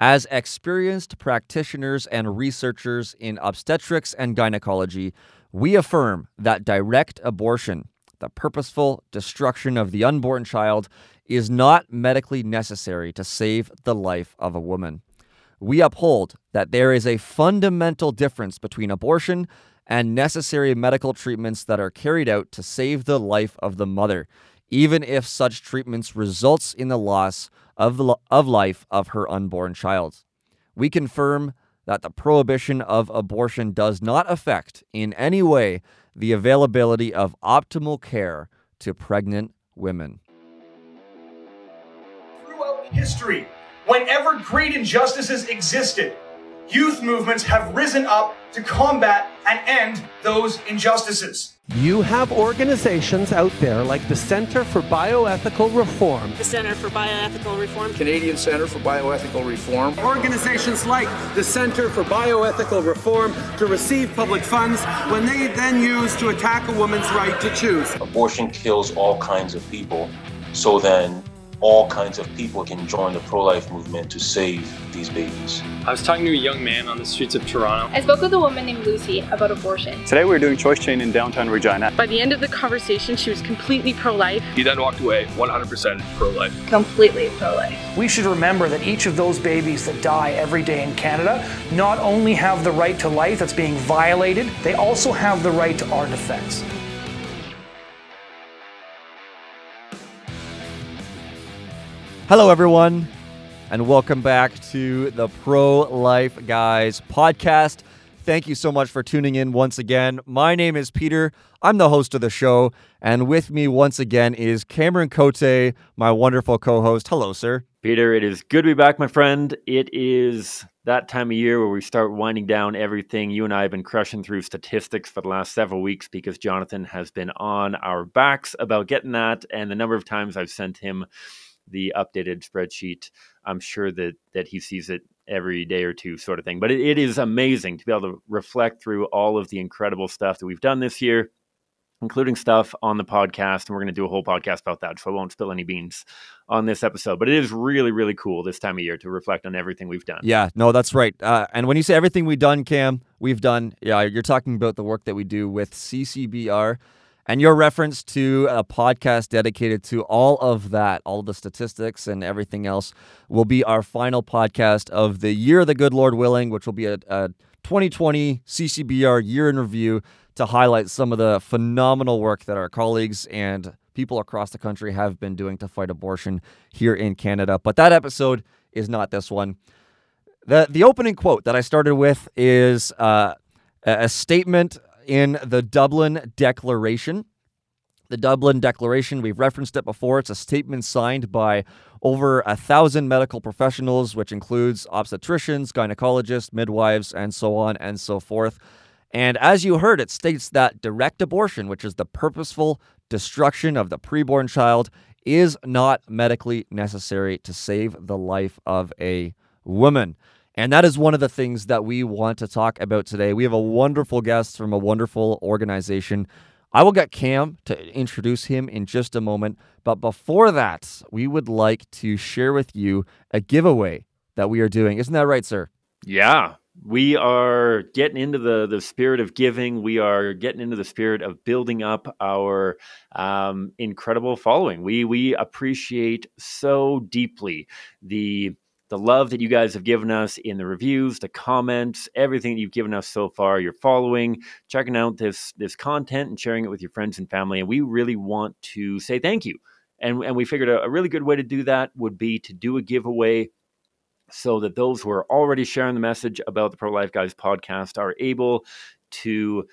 As experienced practitioners and researchers in obstetrics and gynecology, we affirm that direct abortion, the purposeful destruction of the unborn child, is not medically necessary to save the life of a woman. We uphold that there is a fundamental difference between abortion and necessary medical treatments that are carried out to save the life of the mother, even if such treatments results in the loss of, the, of life of her unborn child. We confirm that the prohibition of abortion does not affect in any way the availability of optimal care to pregnant women. Throughout history, whenever great injustices existed, youth movements have risen up to combat and end those injustices. You have organizations out there like the Center for Bioethical Reform, the Center for Bioethical Reform, Canadian Center for Bioethical Reform, organizations like the Center for Bioethical Reform to receive public funds when they then use to attack a woman's right to choose. Abortion kills all kinds of people, so then all kinds of people can join the pro life movement to save these babies. I was talking to a young man on the streets of Toronto. I spoke with a woman named Lucy about abortion. Today we were doing Choice Chain in downtown Regina. By the end of the conversation, she was completely pro life. He then walked away 100% pro life. Completely pro life. We should remember that each of those babies that die every day in Canada not only have the right to life that's being violated, they also have the right to our defense. Hello, everyone, and welcome back to the Pro Life Guys podcast. Thank you so much for tuning in once again. My name is Pieter. I'm the host of the show, and with me once again is Cameron Cote, my wonderful co host. Hello, sir. Pieter, it is good to be back, my friend. It is that time of year where we start winding down everything. You and I have been crushing through statistics for the last several weeks because Jonathan has been on our backs about getting that, and the number of times I've sent him the updated spreadsheet. I'm sure that that he sees it every day or two, sort of thing. But it, it is amazing to be able to reflect through all of the incredible stuff that we've done this year, including stuff on the podcast. And we're going to do a whole podcast about that, so I won't spill any beans on this episode. But it is really, really cool this time of year to reflect on everything we've done. Yeah, no, that's right. Uh, and when you say everything we've done, Cam, we've done. Yeah, you're talking about the work that we do with CCBR and your reference to a podcast dedicated to all of that, all the statistics and everything else, will be our final podcast of the year, the good Lord willing, which will be a, a 2020 CCBR year in review to highlight some of the phenomenal work that our colleagues and people across the country have been doing to fight abortion here in Canada. But that episode is not this one. The, the opening quote that I started with is uh, a statement in the Dublin Declaration. The Dublin Declaration, we've referenced it before. It's a statement signed by over a thousand medical professionals, which includes obstetricians, gynecologists, midwives, and so on and so forth. And as you heard, it states that direct abortion, which is the purposeful destruction of the preborn child, is not medically necessary to save the life of a woman. And that is one of the things that we want to talk about today. We have a wonderful guest from a wonderful organization. I will get Cam to introduce him in just a moment. But before that, we would like to share with you a giveaway that we are doing. Isn't that right, sir? Yeah. We are getting into the, the spirit of giving. We are getting into the spirit of building up our um, incredible following. We we appreciate so deeply the the love that you guys have given us in the reviews, the comments, everything that you've given us so far, your following, checking out this this content and sharing it with your friends and family. And we really want to say thank you. And, and we figured a, a really good way to do that would be to do a giveaway so that those who are already sharing the message about the Pro Life Guys podcast are able to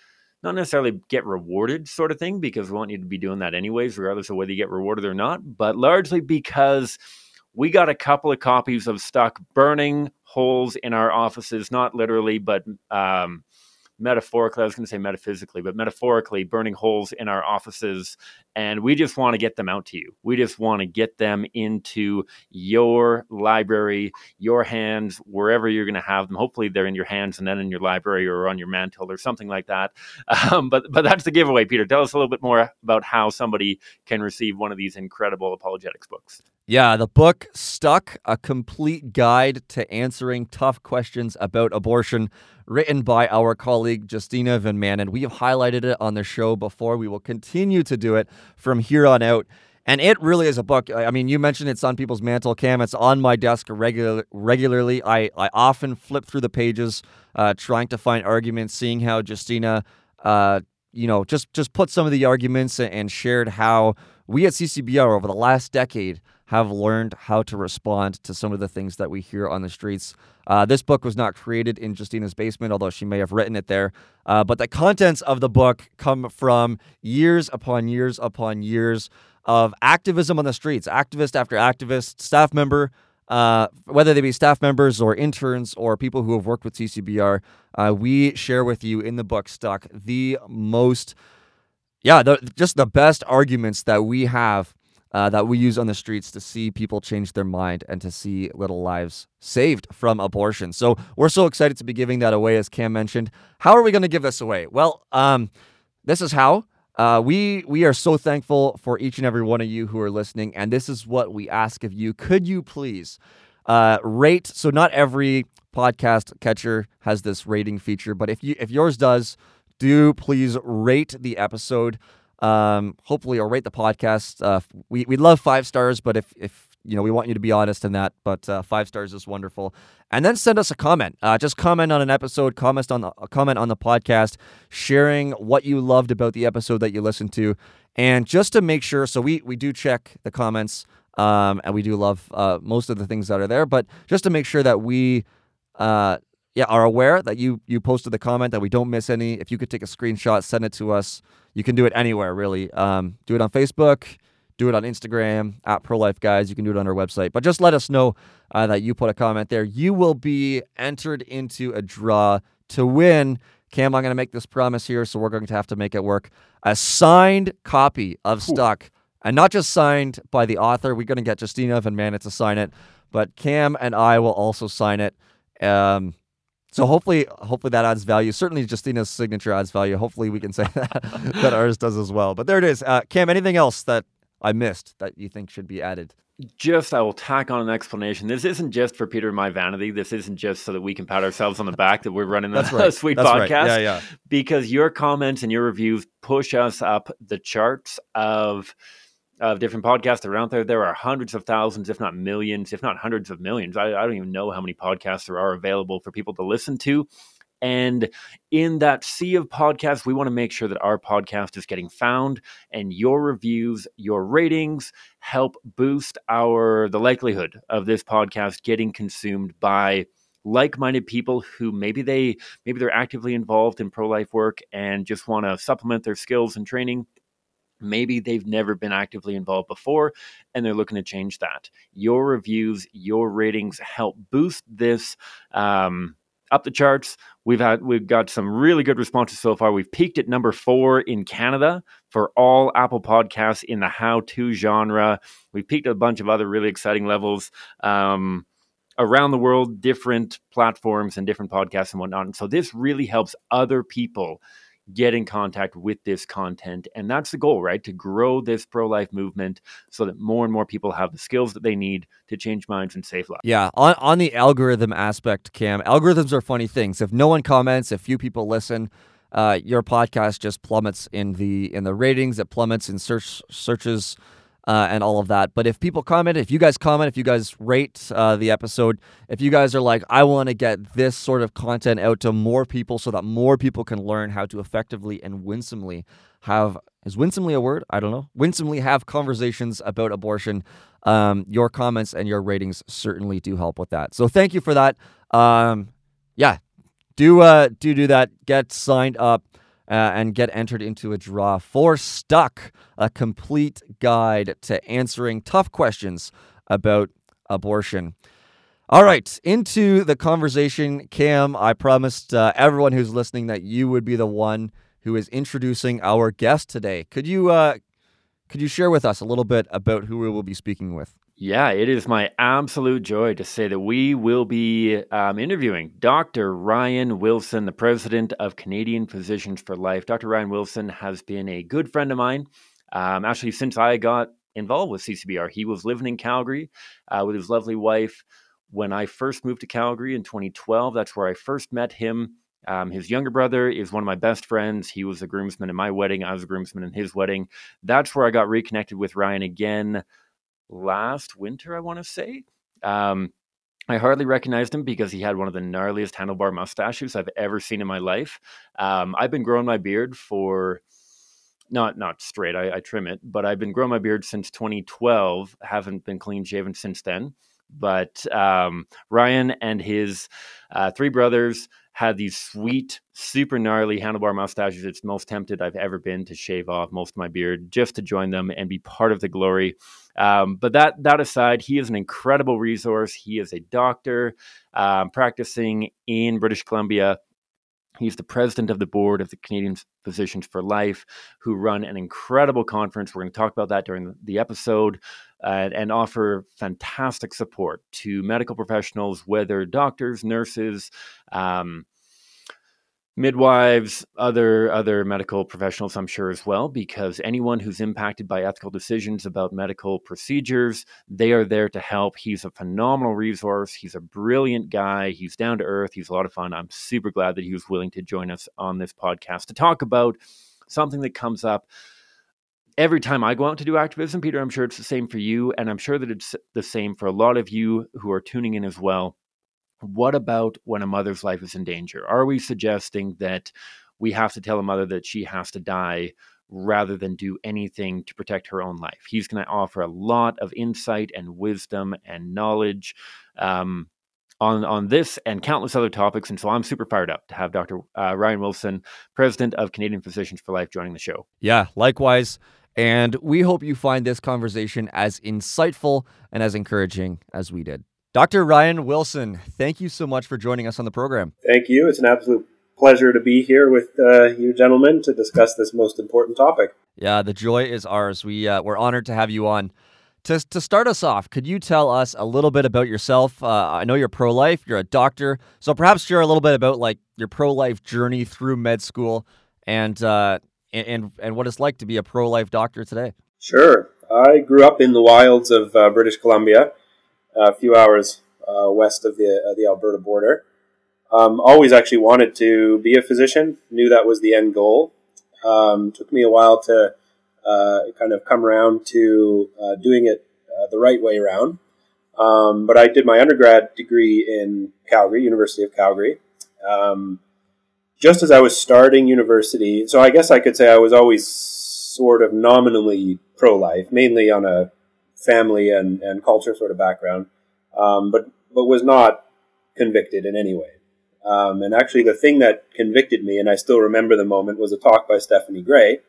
not necessarily get rewarded, sort of thing, because we want you to be doing that anyways, regardless of whether you get rewarded or not, but largely because we got a couple of copies of Stuck burning holes in our offices, not literally, but um, metaphorically. I was going to say metaphysically, but metaphorically, burning holes in our offices. And we just want to get them out to you. We just want to get them into your library, your hands, wherever you're going to have them. Hopefully, they're in your hands and then in your library or on your mantle or something like that. Um, but but that's the giveaway, Pieter. Tell us a little bit more about how somebody can receive one of these incredible apologetics books. Yeah, the book Stuck, a complete guide to answering tough questions about abortion, written by our colleague Justina Van Manen. We have highlighted it on the show before. We will continue to do it from here on out. And it really is a book. I mean, you mentioned it's on people's mantle cam. It's on my desk regular, regularly. I, I often flip through the pages, uh, trying to find arguments, seeing how Justina, uh, you know, just just put some of the arguments and shared how we at CCBR over the last decade have learned how to respond to some of the things that we hear on the streets. Uh, this book was not created in Justina's basement, although she may have written it there. Uh, but the contents of the book come from years upon years upon years of activism on the streets, activist after activist, staff member, uh, whether they be staff members or interns or people who have worked with CCBR. Uh, we share with you in the book Stuck the most, yeah, the, just the best arguments that we have uh, that we use on the streets to see people change their mind and to see little lives saved from abortion. So we're so excited to be giving that away, as Cam mentioned. How are we going to give this away? Well, um, this is how. Uh, we we are so thankful for each and every one of you who are listening, and this is what we ask of you. Could you please uh, rate? So not every podcast catcher has this rating feature, but if you if yours does, do please rate the episode um, hopefully, or rate the podcast. Uh, we we love five stars, but if if you know, we want you to be honest in that. But uh, five stars is wonderful. And then send us a comment. Uh, just comment on an episode. Comment on the comment on the podcast, sharing what you loved about the episode that you listened to, and just to make sure. So we we do check the comments, um, and we do love uh, most of the things that are there. But just to make sure that we. Yeah, are aware that you you posted the comment that we don't miss any. If you could take a screenshot, send it to us. You can do it anywhere, really. Um, do it on Facebook, do it on Instagram at Pro Life Guys. You can do it on our website, but just let us know uh, that you put a comment there. You will be entered into a draw to win. Cam, I'm going to make this promise here, so we're going to have to make it work. A signed copy of Ooh. Stuck, and not just signed by the author. We're going to get Justina Van Manen to sign it, but Cam and I will also sign it. Um, so hopefully, hopefully that adds value. Certainly, Justina's signature adds value. Hopefully, we can say that that ours does as well. But there it is. Uh, Cam, anything else that I missed that you think should be added? Just, I will tack on an explanation. This isn't just for Pieter and my vanity. This isn't just so that we can pat ourselves on the back that we're running a right. sweet That's podcast. Right. Yeah, yeah. Because your comments and your reviews push us up the charts of of different podcasts that are out there. There are hundreds of thousands, if not millions, if not hundreds of millions. I, I, don't even know how many podcasts there are available for people to listen to. And in that sea of podcasts, we want to make sure that our podcast is getting found and your reviews, your ratings help boost our the likelihood of this podcast getting consumed by like-minded people who maybe they maybe they're actively involved in pro-life work and just want to supplement their skills and training Maybe they've never been actively involved before and they're looking to change that. Your reviews, your ratings help boost this um, up the charts. We've had we've got some really good responses so far. We've peaked at number four in Canada for all Apple podcasts in the how-to genre. We've peaked at a bunch of other really exciting levels. Um, around the world, different platforms and different podcasts and whatnot. And so this really helps other people get in contact with this content. And that's the goal, right? To grow this pro life movement so that more and more people have the skills that they need to change minds and save lives. Yeah. On, on the algorithm aspect, Cam, algorithms are funny things. If no one comments, if few people listen, uh, your podcast just plummets in the in the ratings. It plummets in search searches uh, and all of that. But if people comment, if you guys comment, if you guys rate uh, the episode, if you guys are like, I want to get this sort of content out to more people so that more people can learn how to effectively and winsomely have is winsomely a word? I don't know. Winsomely have conversations about abortion. Um, your comments and your ratings certainly do help with that. So thank you for that. Um, yeah, do uh, do do that. Get signed up uh, and get entered into a draw for Stuck, a complete guide to answering tough questions about abortion. All right, into the conversation. Cam, I promised uh, everyone who's listening that you would be the one who is introducing our guest today. Could you uh, could you share with us a little bit about who we will be speaking with? Yeah, it is my absolute joy to say that we will be um, interviewing Dr. Ryan Wilson, the president of Canadian Physicians for Life. Dr. Ryan Wilson has been a good friend of mine. Um, actually, since I got involved with CCBR. He was living in Calgary uh, with his lovely wife. When I first moved to Calgary in 2012, that's where I first met him. Um, his younger brother is one of my best friends. He was a groomsman in my wedding. I was a groomsman in his wedding. That's where I got reconnected with Ryan again last winter, I want to say. Um, I hardly recognized him because he had one of the gnarliest handlebar mustaches I've ever seen in my life. Um, I've been growing my beard for not not straight. I, I, trim it, but I've been growing my beard since 2012. Haven't been clean shaven since then. But um, Ryan and his uh, three brothers had these sweet, super gnarly handlebar mustaches. It's most tempted I've ever been to shave off most of my beard just to join them and be part of the glory. Um, but that that aside, he is an incredible resource. He is a doctor um, practicing in British Columbia. He's the president of the board of the Canadian Physicians for Life, who run an incredible conference. We're going to talk about that during the episode uh, and offer fantastic support to medical professionals, whether doctors, nurses, um, midwives, other other medical professionals, I'm sure as well, because anyone who's impacted by ethical decisions about medical procedures, they are there to help. He's a phenomenal resource. He's a brilliant guy. He's down to earth. He's a lot of fun. I'm super glad that he was willing to join us on this podcast to talk about something that comes up every time I go out to do activism, Pieter, I'm sure it's the same for you. And I'm sure that it's the same for a lot of you who are tuning in as well. What about when a mother's life is in danger? Are we suggesting that we have to tell a mother that she has to die rather than do anything to protect her own life? He's going to offer a lot of insight and wisdom and knowledge. Um, on on this and countless other topics. And so I'm super fired up to have Dr. Uh, Ryan Wilson, president of Canadian Physicians for Life, joining the show. Yeah, likewise. And we hope you find this conversation as insightful and as encouraging as we did. Dr. Ryan Wilson, thank you so much for joining us on the program. Thank you. It's an absolute pleasure to be here with uh, you gentlemen to discuss this most important topic. Yeah, the joy is ours. We uh, we're honored to have you on. To, to start us off, could you tell us a little bit about yourself? Uh, I know you're pro life, you're a doctor, so perhaps share a little bit about like your pro life journey through med school and uh, and and what it's like to be a pro life doctor today. Sure, I grew up in the wilds of uh, British Columbia, a few hours uh, west of the uh, the Alberta border. Um, always actually wanted to be a physician. Knew that was the end goal. Um, took me a while to uh, kind of come around to uh, doing it uh, the right way around. Um, but I did my undergrad degree in Calgary, University of Calgary. Um, just as I was starting university, so I guess I could say I was always sort of nominally pro life, mainly on a family and, and culture sort of background, um, but, but was not convicted in any way. Um, and actually, the thing that convicted me, and I still remember the moment, was a talk by Stephanie Gray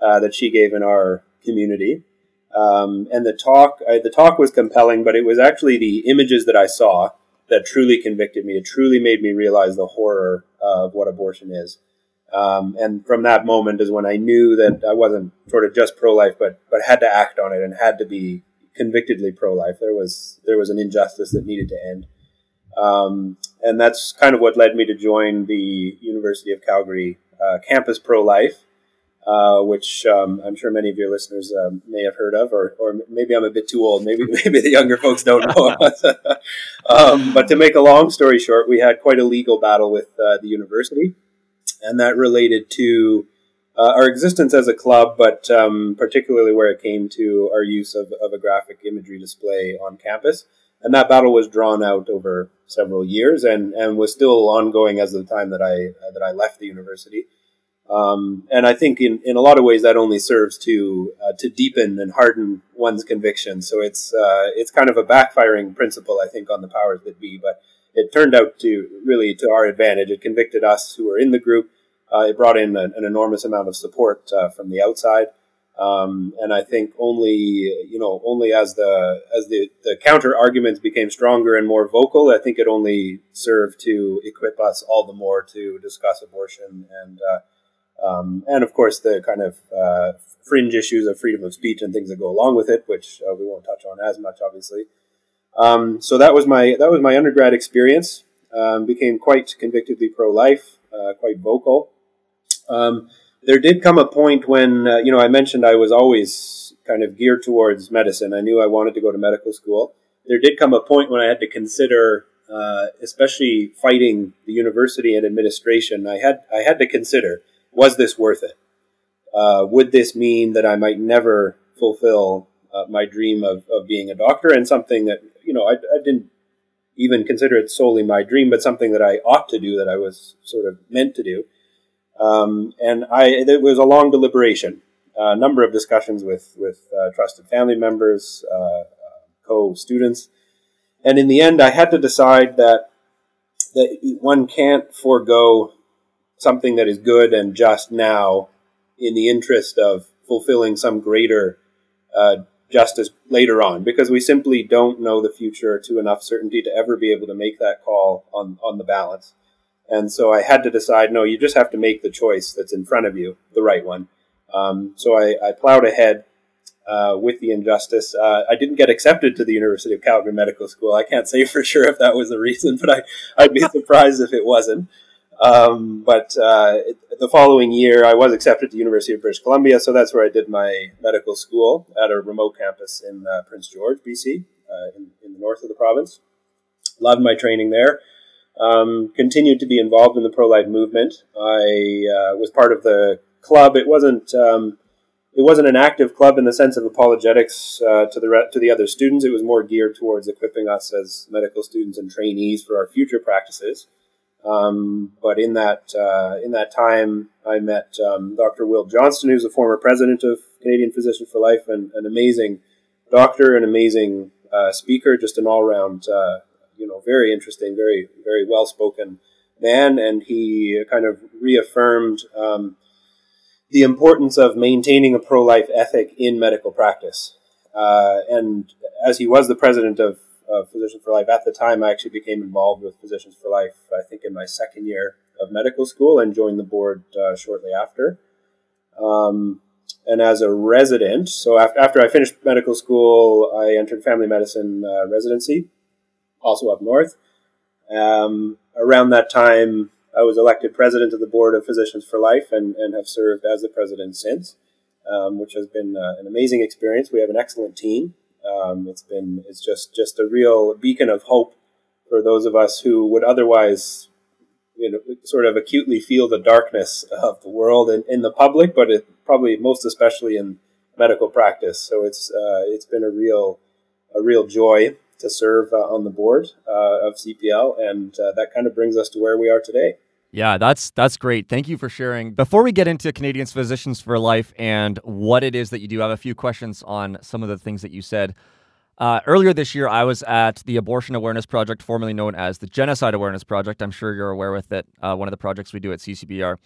uh, that she gave in our community. Um, and the talk, I, the talk was compelling, but it was actually the images that I saw that truly convicted me. It truly made me realize the horror of what abortion is. Um, and from that moment is when I knew that I wasn't sort of just pro life, but but had to act on it and had to be convictedly pro life. There was there was an injustice that needed to end, um, and that's kind of what led me to join the University of Calgary uh, campus pro life uh, which um, I'm sure many of your listeners um, may have heard of, or, or maybe I'm a bit too old. Maybe maybe the younger folks don't know. um, but to make a long story short, we had quite a legal battle with uh, the university, and that related to uh, our existence as a club, but um, particularly where it came to our use of, of a graphic imagery display on campus. And that battle was drawn out over several years, and, and was still ongoing as of the time that I that I left the university. Um, and I think in, in a lot of ways that only serves to uh, to deepen and harden one's conviction. So it's uh, it's kind of a backfiring principle, I think, on the powers that be. But it turned out to really to our advantage. It convicted us who were in the group. Uh, it brought in an, an, enormous amount of support uh, from the outside. Um, and I think only you know only as the as the, the counter arguments became stronger and more vocal, I think it only served to equip us all the more to discuss abortion and uh, um, and of course the kind of uh, fringe issues of freedom of speech and things that go along with it, which uh, we won't touch on as much, obviously. Um, so that was my that was my undergrad experience. Um, became quite convictedly pro-life, uh, quite vocal. Um, there did come a point when uh, you know I mentioned I was always kind of geared towards medicine. I knew I wanted to go to medical school. There did come a point when I had to consider, uh, especially fighting the university and administration. I had I had to consider was this worth it? Uh, would this mean that I might never fulfill uh, my dream of, of being a doctor and something that you know I, I didn't even consider it solely my dream, but something that I ought to do that I was sort of meant to do. Um, and I, it was a long deliberation, a number of discussions with with uh, trusted family members, uh, co students, and in the end, I had to decide that that one can't forego something that is good and just now in the interest of fulfilling some greater uh, justice later on because we simply don't know the future to enough certainty to ever be able to make that call on, on the balance. And so I had to decide no, you just have to make the choice that's in front of you, the right one. Um, so I, I, plowed ahead uh, with the injustice. Uh, I didn't get accepted to the University of Calgary Medical School. I can't say for sure if that was the reason, but I, I'd be surprised if it wasn't. Um, but uh, it, the following year, I was accepted to University of British Columbia, so that's where I did my medical school at a remote campus in uh, Prince George, BC, uh, in, in, the north of the province. Loved my training there. Um, continued to be involved in the pro-life movement. I uh, was part of the club. It wasn't um, it wasn't an active club in the sense of apologetics uh, to the re- to the other students. It was more geared towards equipping us as medical students and trainees for our future practices. Um, but in that uh, in that time, I met um, Dr. Will Johnston, who's a former president of Canadian Physician for Life, and an amazing doctor, an amazing uh, speaker, just an all round uh, you know, very interesting, very, very well spoken man. And he kind of reaffirmed um, the importance of maintaining a pro life ethic in medical practice. Uh, and as he was the president of, of Physicians for Life at the time, I actually became involved with Physicians for Life, I think, in my second year of medical school and joined the board uh, shortly after. Um, and as a resident, so after, after I finished medical school, I entered family medicine uh, residency also up north. Um, around that time, I was elected president of the board of Physicians for Life and, and have served as the president since, um, which has been uh, an amazing experience. We have an excellent team. Um, it's been it's just just a real beacon of hope for those of us who would otherwise you know sort of acutely feel the darkness of the world in, in the public, but it probably most especially in medical practice. So it's uh, it's been a real a real joy to serve uh, on the board uh, of CPL, and uh, that kind of brings us to where we are today. Yeah, that's that's great. Thank you for sharing. Before we get into Canadians Physicians for Life and what it is that you do, I have a few questions on some of the things that you said. Uh, earlier this year, I was at the Abortion Awareness Project, formerly known as the Genocide Awareness Project. I'm sure you're aware with it. Uh, one of the projects we do at CCBR.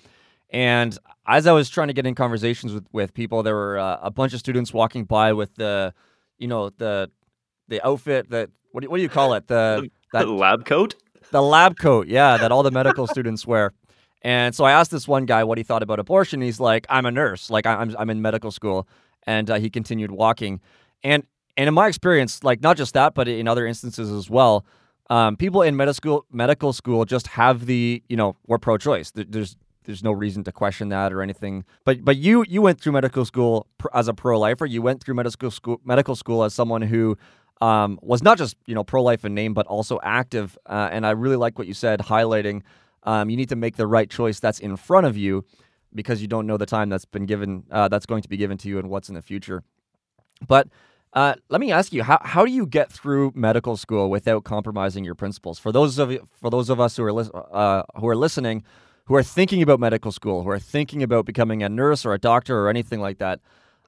And as I was trying to get in conversations with, with people, there were uh, a bunch of students walking by with the, you know, the the outfit that what do, what do you call it? The that lab coat. The lab coat, yeah, that all the medical students wear. And so I asked this one guy what he thought about abortion. He's like, "I'm a nurse. Like I'm I'm in medical school." And uh, he continued walking. And and in my experience, like not just that, but in other instances as well, um, people in medical school medical school just have the you know we're pro-choice. There's there's no reason to question that or anything. But but you you went through medical school as a pro-lifer. You went through medical school medical school as someone who um, was not just you know pro life in name, but also active. Uh, and I really like what you said, highlighting um, you need to make the right choice that's in front of you because you don't know the time that's been given uh, that's going to be given to you and what's in the future. But uh, let me ask you how, how do you get through medical school without compromising your principles? For those of for those of us who are li- uh, who are listening, who are thinking about medical school, who are thinking about becoming a nurse or a doctor or anything like that.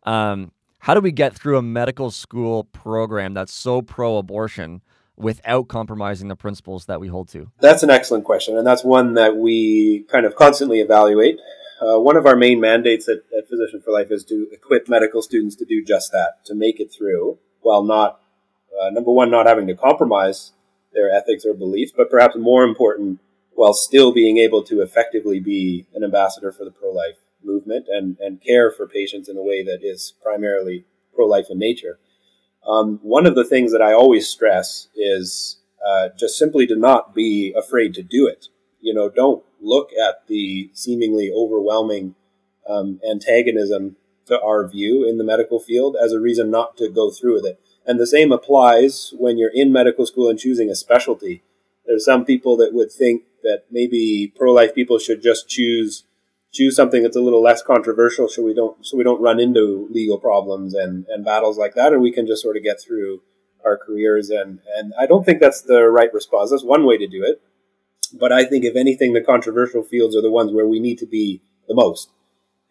Um, how do we get through a medical school program that's so pro abortion without compromising the principles that we hold to? That's an excellent question, and that's one that we kind of constantly evaluate. Uh, one of our main mandates at, at Physician for Life is to equip medical students to do just that, to make it through, while not, uh, number one, not having to compromise their ethics or beliefs, but perhaps more important, while still being able to effectively be an ambassador for the pro life movement and, and care for patients in a way that is primarily pro life in nature. Um, one of the things that I always stress is uh, just simply to not be afraid to do it. You know, don't look at the seemingly overwhelming um, antagonism to our view in the medical field as a reason not to go through with it. And the same applies when you're in medical school and choosing a specialty. There's some people that would think that maybe pro-life people should just choose choose something that's a little less controversial so we don't so we don't run into legal problems and, and battles like that and we can just sort of get through our careers and and I don't think that's the right response. That's one way to do it. But I think if anything the controversial fields are the ones where we need to be the most.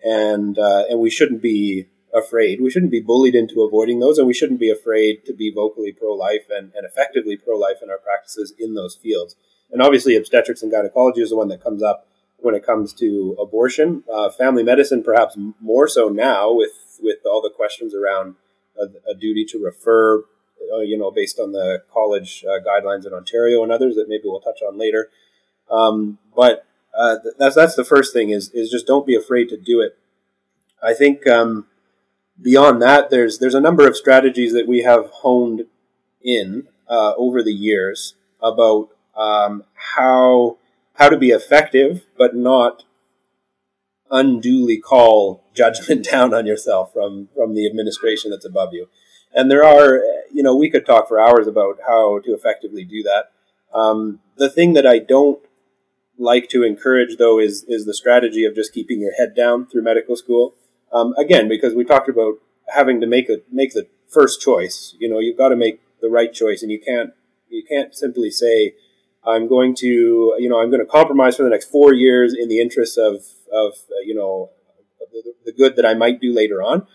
And uh, and we shouldn't be afraid. We shouldn't be bullied into avoiding those, and we shouldn't be afraid to be vocally pro life and, and effectively pro life in our practices in those fields. And obviously, obstetrics and gynecology is the one that comes up when it comes to abortion. Uh, family medicine, perhaps more so now, with with all the questions around a, a duty to refer, uh, you know, based on the college uh, guidelines in Ontario and others that maybe we'll touch on later. Um, but uh, that's that's the first thing is is just don't be afraid to do it. I think um, beyond that, there's there's a number of strategies that we have honed in uh, over the years about um, how how to be effective, but not unduly call judgment down on yourself from from the administration that's above you. And there are, you know, we could talk for hours about how to effectively do that. Um, the thing that I don't like to encourage, though, is is the strategy of just keeping your head down through medical school. Um, again, because we talked about having to make a make the first choice. You know, you've got to make the right choice, and you can't you can't simply say, "I'm going to you know I'm going to compromise for the next four years in the interest of of uh, you know the, the, good that I might do later on."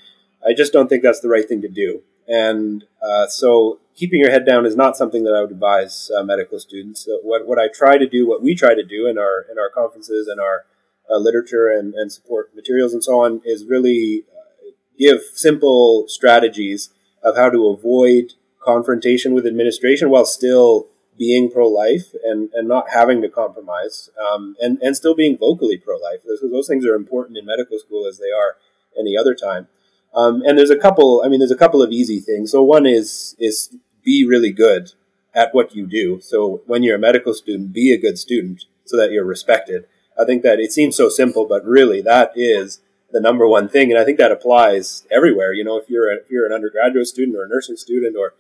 I just don't think that's the right thing to do, and uh, so keeping your head down is not something that I would advise uh, medical students. So what what I try to do, what we try to do in our in our conferences and our uh, literature and, and support materials and so on, is really uh, give simple strategies of how to avoid confrontation with administration while still being pro-life and, and not having to compromise um, and, and still being vocally pro-life. Those, those things are important in medical school as they are any other time. Um, and there's a couple. I mean, there's a couple of easy things. So one is is be really good at what you do. So when you're a medical student, be a good student so that you're respected. I think that it seems so simple, but really that is the number one thing, and I think that applies everywhere. You know, if you're a, if you're an undergraduate student or a nursing student or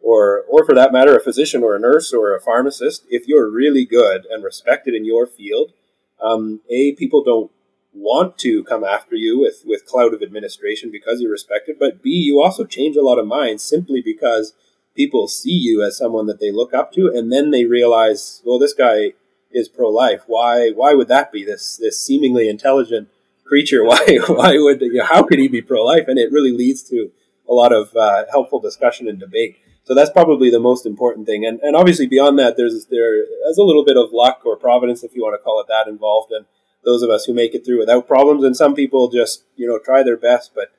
or or for that matter, a physician or a nurse or a pharmacist, if you're really good and respected in your field, um, a people don't want to come after you with, with cloud of administration because you're respected, but B, you also change a lot of minds simply because people see you as someone that they look up to, and then they realize, well, this guy is pro life. Why why would that be? This this seemingly intelligent creature. Why why would you know, how could he be pro life? And it really leads to a lot of uh, helpful discussion and debate. So that's probably the most important thing. And and obviously beyond that, there's there there's a little bit of luck or providence, if you want to call it that, involved. And those of us who make it through without problems. And some people just, you know, try their best, but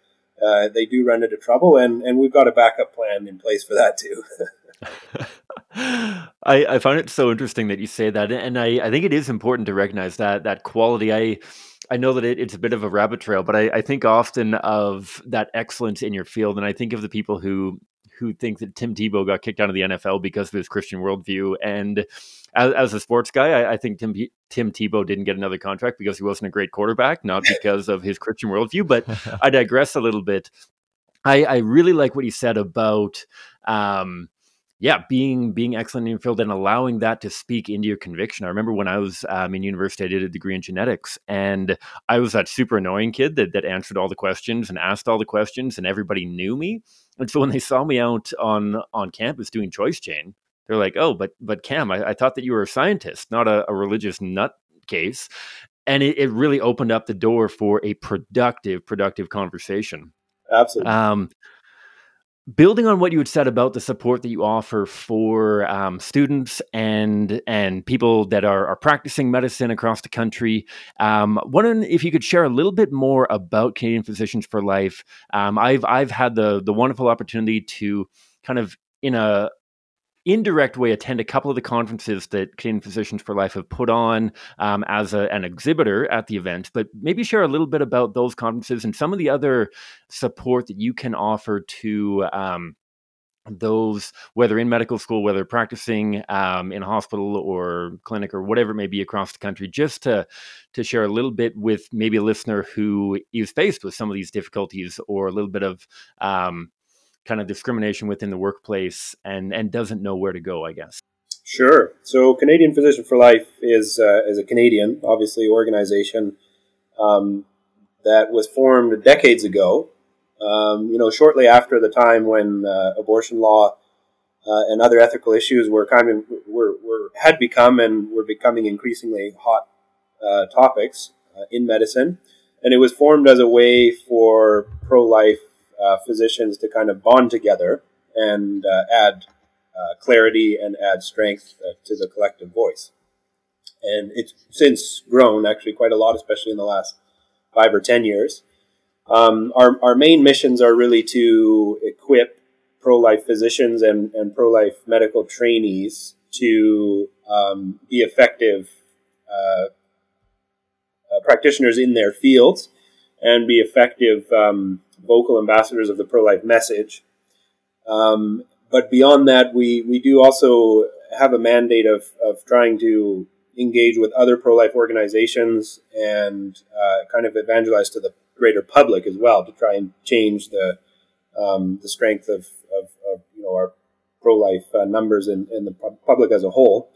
uh, they do run into trouble. And, and we've got a backup plan in place for that too. I, I find it so interesting that you say that. And I, I think it is important to recognize that, that quality. I, I know that it, it's a bit of a rabbit trail, but I, I think often of that excellence in your field. And I think of the people who who think that Tim Tebow got kicked out of the NFL because of his Christian worldview. And as, as a sports guy, I, I, think Tim Tim Tebow didn't get another contract because he wasn't a great quarterback, not because of his Christian worldview. But I digress a little bit. I, I really like what he said about. Um, yeah, being being excellent in your field and allowing that to speak into your conviction. I remember when I was um, in university, I did a degree in genetics, and I was that super annoying kid that that answered all the questions and asked all the questions, and everybody knew me. And so when they saw me out on on campus doing choice chain, they're like, "Oh, but but Cam, I, I thought that you were a scientist, not a, a religious nut case." And it, it really opened up the door for a productive, productive conversation. Absolutely. Um, building on what you had said about the support that you offer for um, students and and people that are, are practicing medicine across the country, um, wondering if you could share a little bit more about Canadian Physicians for Life. Um, I've I've had the the wonderful opportunity to kind of in a indirect way attend a couple of the conferences that Canadian Physicians for Life have put on um, as a, an exhibitor at the event, but maybe share a little bit about those conferences and some of the other support that you can offer to um, those whether in medical school whether practicing um, in a hospital or clinic or whatever it may be across the country just to to share a little bit with maybe a listener who is faced with some of these difficulties or a little bit of um, kind of discrimination within the workplace and and doesn't know where to go i guess. Sure. So canadian physician for life is uh, is a canadian obviously organization um, that was formed decades ago um, you know, shortly after the time when uh, abortion law uh, and other ethical issues were kind of were, were had become and were becoming increasingly hot uh, topics uh, in medicine, and it was formed as a way for pro-life uh, physicians to kind of bond together and uh, add clarity and add strength to the collective voice. And it's since grown actually quite a lot, especially in the last five or ten years. Um, our, our main missions are really to equip pro life physicians and, and pro life medical trainees to um, be effective uh, uh, practitioners in their fields and be effective um, vocal ambassadors of the pro life message. Um, but beyond that, we, we do also have a mandate of, of trying to engage with other pro life organizations and uh, kind of evangelize to the greater public as well to try and change the um, the strength of, of, of, you know our pro life uh, numbers in, in the public as a whole.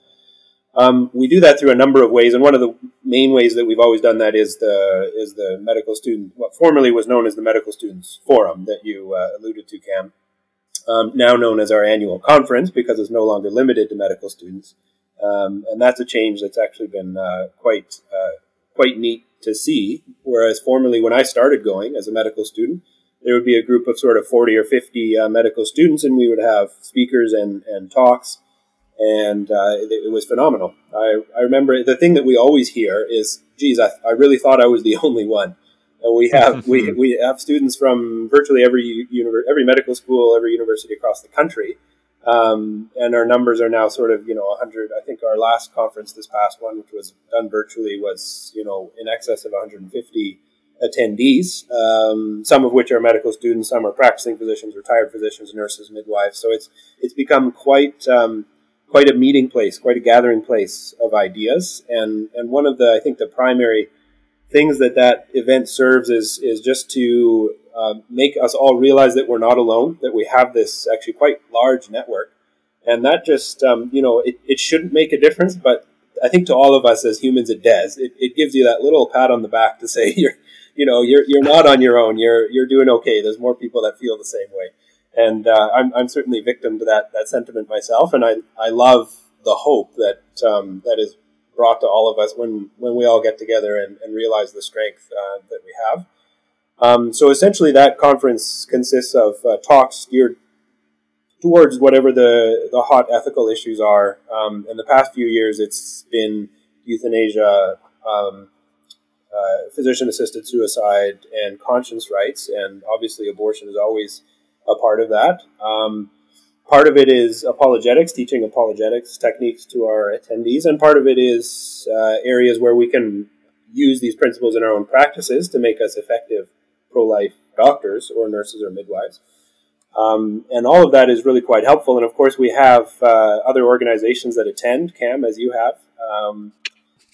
Um, we do that through a number of ways, and one of the main ways that we've always done that is the is the medical student, what formerly was known as the Medical Students Forum that you uh, alluded to, Cam. Um, now known as our annual conference because it's no longer limited to medical students, um, and that's a change that's actually been uh, quite uh, quite neat to see. Whereas formerly, when I started going as a medical student, there would be a group of sort of 40 or 50 uh, medical students, and we would have speakers and, and talks, and uh, it, it, was phenomenal. I, I remember the thing that we always hear is, geez, I, I really thought I was the only one. And we have we, we have students from virtually every univer- every medical school, every university across the country, um, and our numbers are now sort of, you know, 100. I think our last conference, this past one, which was done virtually, was, you know, in excess of 150 attendees, um, some of which are medical students, some are practicing physicians, retired physicians, nurses, midwives. So it's it's become quite um, quite a meeting place, quite a gathering place of ideas. And and one of the I think the primary things that that event serves is is just to uh, make us all realize that we're not alone, that we have this actually quite large network. And that just, um, you know, it, it shouldn't make a difference, but I think to all of us as humans, it does. It, it gives you that little pat on the back to say you're, you know, you're, you're not on your own. You're, you're doing okay. There's more people that feel the same way. And uh, I'm, I'm certainly victim to that, that sentiment myself. And I, I love the hope that, um, that is brought to all of us when, when we all get together and, and realize the strength uh, that we have. Um, so essentially, that conference consists of uh, talks geared towards whatever the, the hot ethical issues are. Um, in the past few years, it's been euthanasia, um, uh, physician assisted suicide, and conscience rights. And obviously, abortion is always a part of that. Um, part of it is apologetics, teaching apologetics techniques to our attendees, and part of it is uh, areas where we can use these principles in our own practices to make us effective pro life doctors or nurses or midwives. Um, and all of that is really quite helpful. And of course, we have uh, other organizations that attend Cam, as you have, um,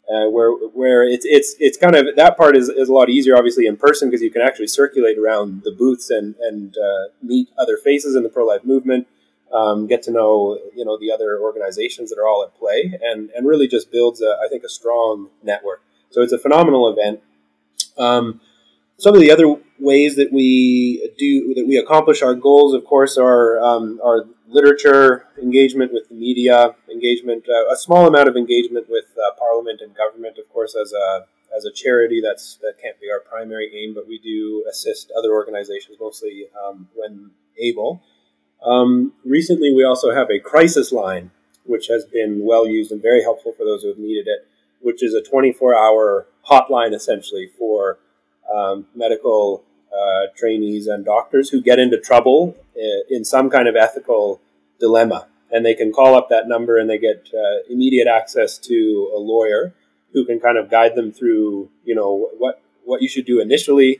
uh, where where it's it's it's kind of that part is, is a lot easier, obviously, in person because you can actually circulate around the booths and and uh, meet other faces in the pro life movement, um, get to know you know the other organizations that are all at play, and and really just builds a, I think a strong network. So it's a phenomenal event. Um, some of the other ways that we do that we accomplish our goals, of course, are um, our literature engagement with the media, engagement, uh, a small amount of engagement with uh, Parliament and government, of course, as a as a charity. That's that can't be our primary aim, but we do assist other organizations mostly um, when able. Um, recently, we also have a crisis line, which has been well used and very helpful for those who have needed it, which is a 24 hour hotline essentially for um, medical uh, trainees and doctors who get into trouble uh, in some kind of ethical dilemma. And they can call up that number and they get uh, immediate access to a lawyer who can kind of guide them through, you know, what, what you should do initially.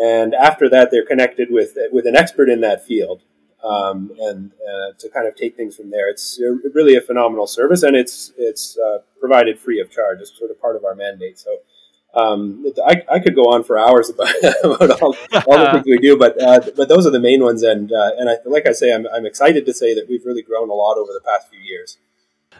And after that, they're connected with, with an expert in that field. um, and uh, to kind of take things from there. It's really a phenomenal service, and it's it's uh, provided free of charge. It's sort of part of our mandate. So. Um, I, I could go on for hours about, about all, all the things we do, but uh, but those are the main ones, and uh, and I, like I say, I'm, I'm excited to say that we've really grown a lot over the past few years.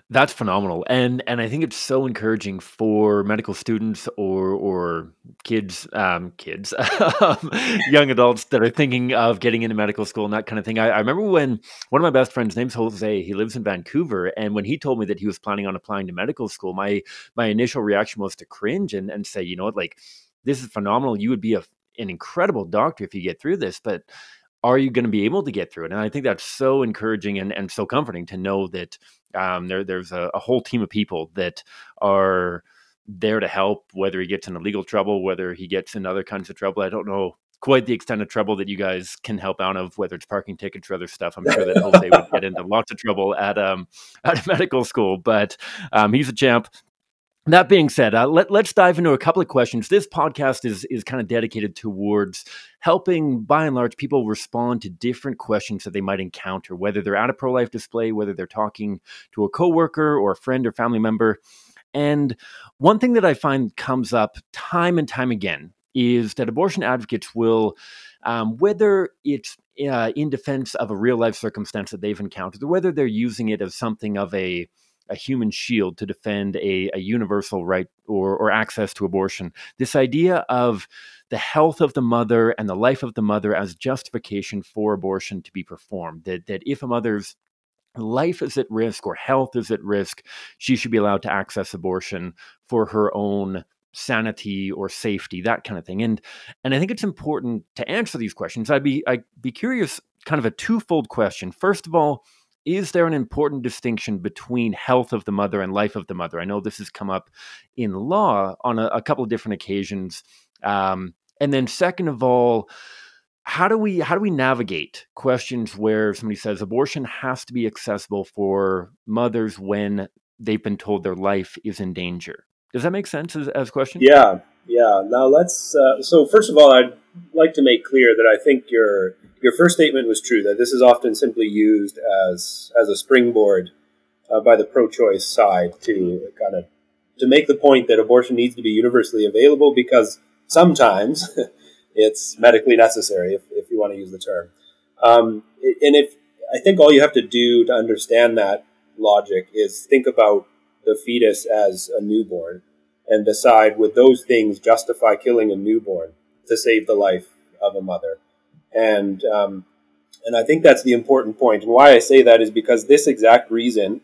That's phenomenal, and and I think it's so encouraging for medical students or or kids, um, kids, um, young adults that are thinking of getting into medical school and that kind of thing. I, I, remember when one of my best friends, name's Jose, he lives in Vancouver, and when he told me that he was planning on applying to medical school, my my initial reaction was to cringe and and say, you know what, like this is phenomenal. You would be a an incredible doctor if you get through this, but are you going to be able to get through it? And I think that's so encouraging and, and so comforting to know that um, there, there's a, a, whole team of people that are there to help, whether he gets into legal trouble, whether he gets in other kinds of trouble. I don't know quite the extent of trouble that you guys can help out of, whether it's parking tickets or other stuff. I'm sure that Jose would get into lots of trouble at um at medical school, but um, he's a champ. That being said, uh, let, let's dive into a couple of questions. This podcast is is kind of dedicated towards helping, by and large, people respond to different questions that they might encounter, whether they're at a pro life display, whether they're talking to a coworker or a friend or family member. And one thing that I find comes up time and time again is that abortion advocates will, um, whether it's uh, in defense of a real life circumstance that they've encountered, or whether they're using it as something of a a human shield to defend a, a universal right or, or access to abortion. This idea of the health of the mother and the life of the mother as justification for abortion to be performed. That, that if a mother's life is at risk or health is at risk, she should be allowed to access abortion for her own sanity or safety, that kind of thing. And and I think it's important to answer these questions. I'd be I'd be curious, kind of a twofold question. First of all, is there an important distinction between health of the mother and life of the mother? I know this has come up in law on a, a couple of different occasions. Um, and then, second of all, how do we how do we navigate questions where somebody says abortion has to be accessible for mothers when they've been told their life is in danger? Does that make sense as, as a question? Yeah, yeah. Now let's. Uh, so first of all, I'd like to make clear that I think your your first statement was true. That this is often simply used as as a springboard uh, by the pro-choice side to kind of to make the point that abortion needs to be universally available because sometimes it's medically necessary, if, if you want to use the term. Um, and if I think all you have to do to understand that logic is think about the fetus as a newborn and decide would those things justify killing a newborn to save the life of a mother. And um, and I think that's the important point. And why I say that is because this exact reason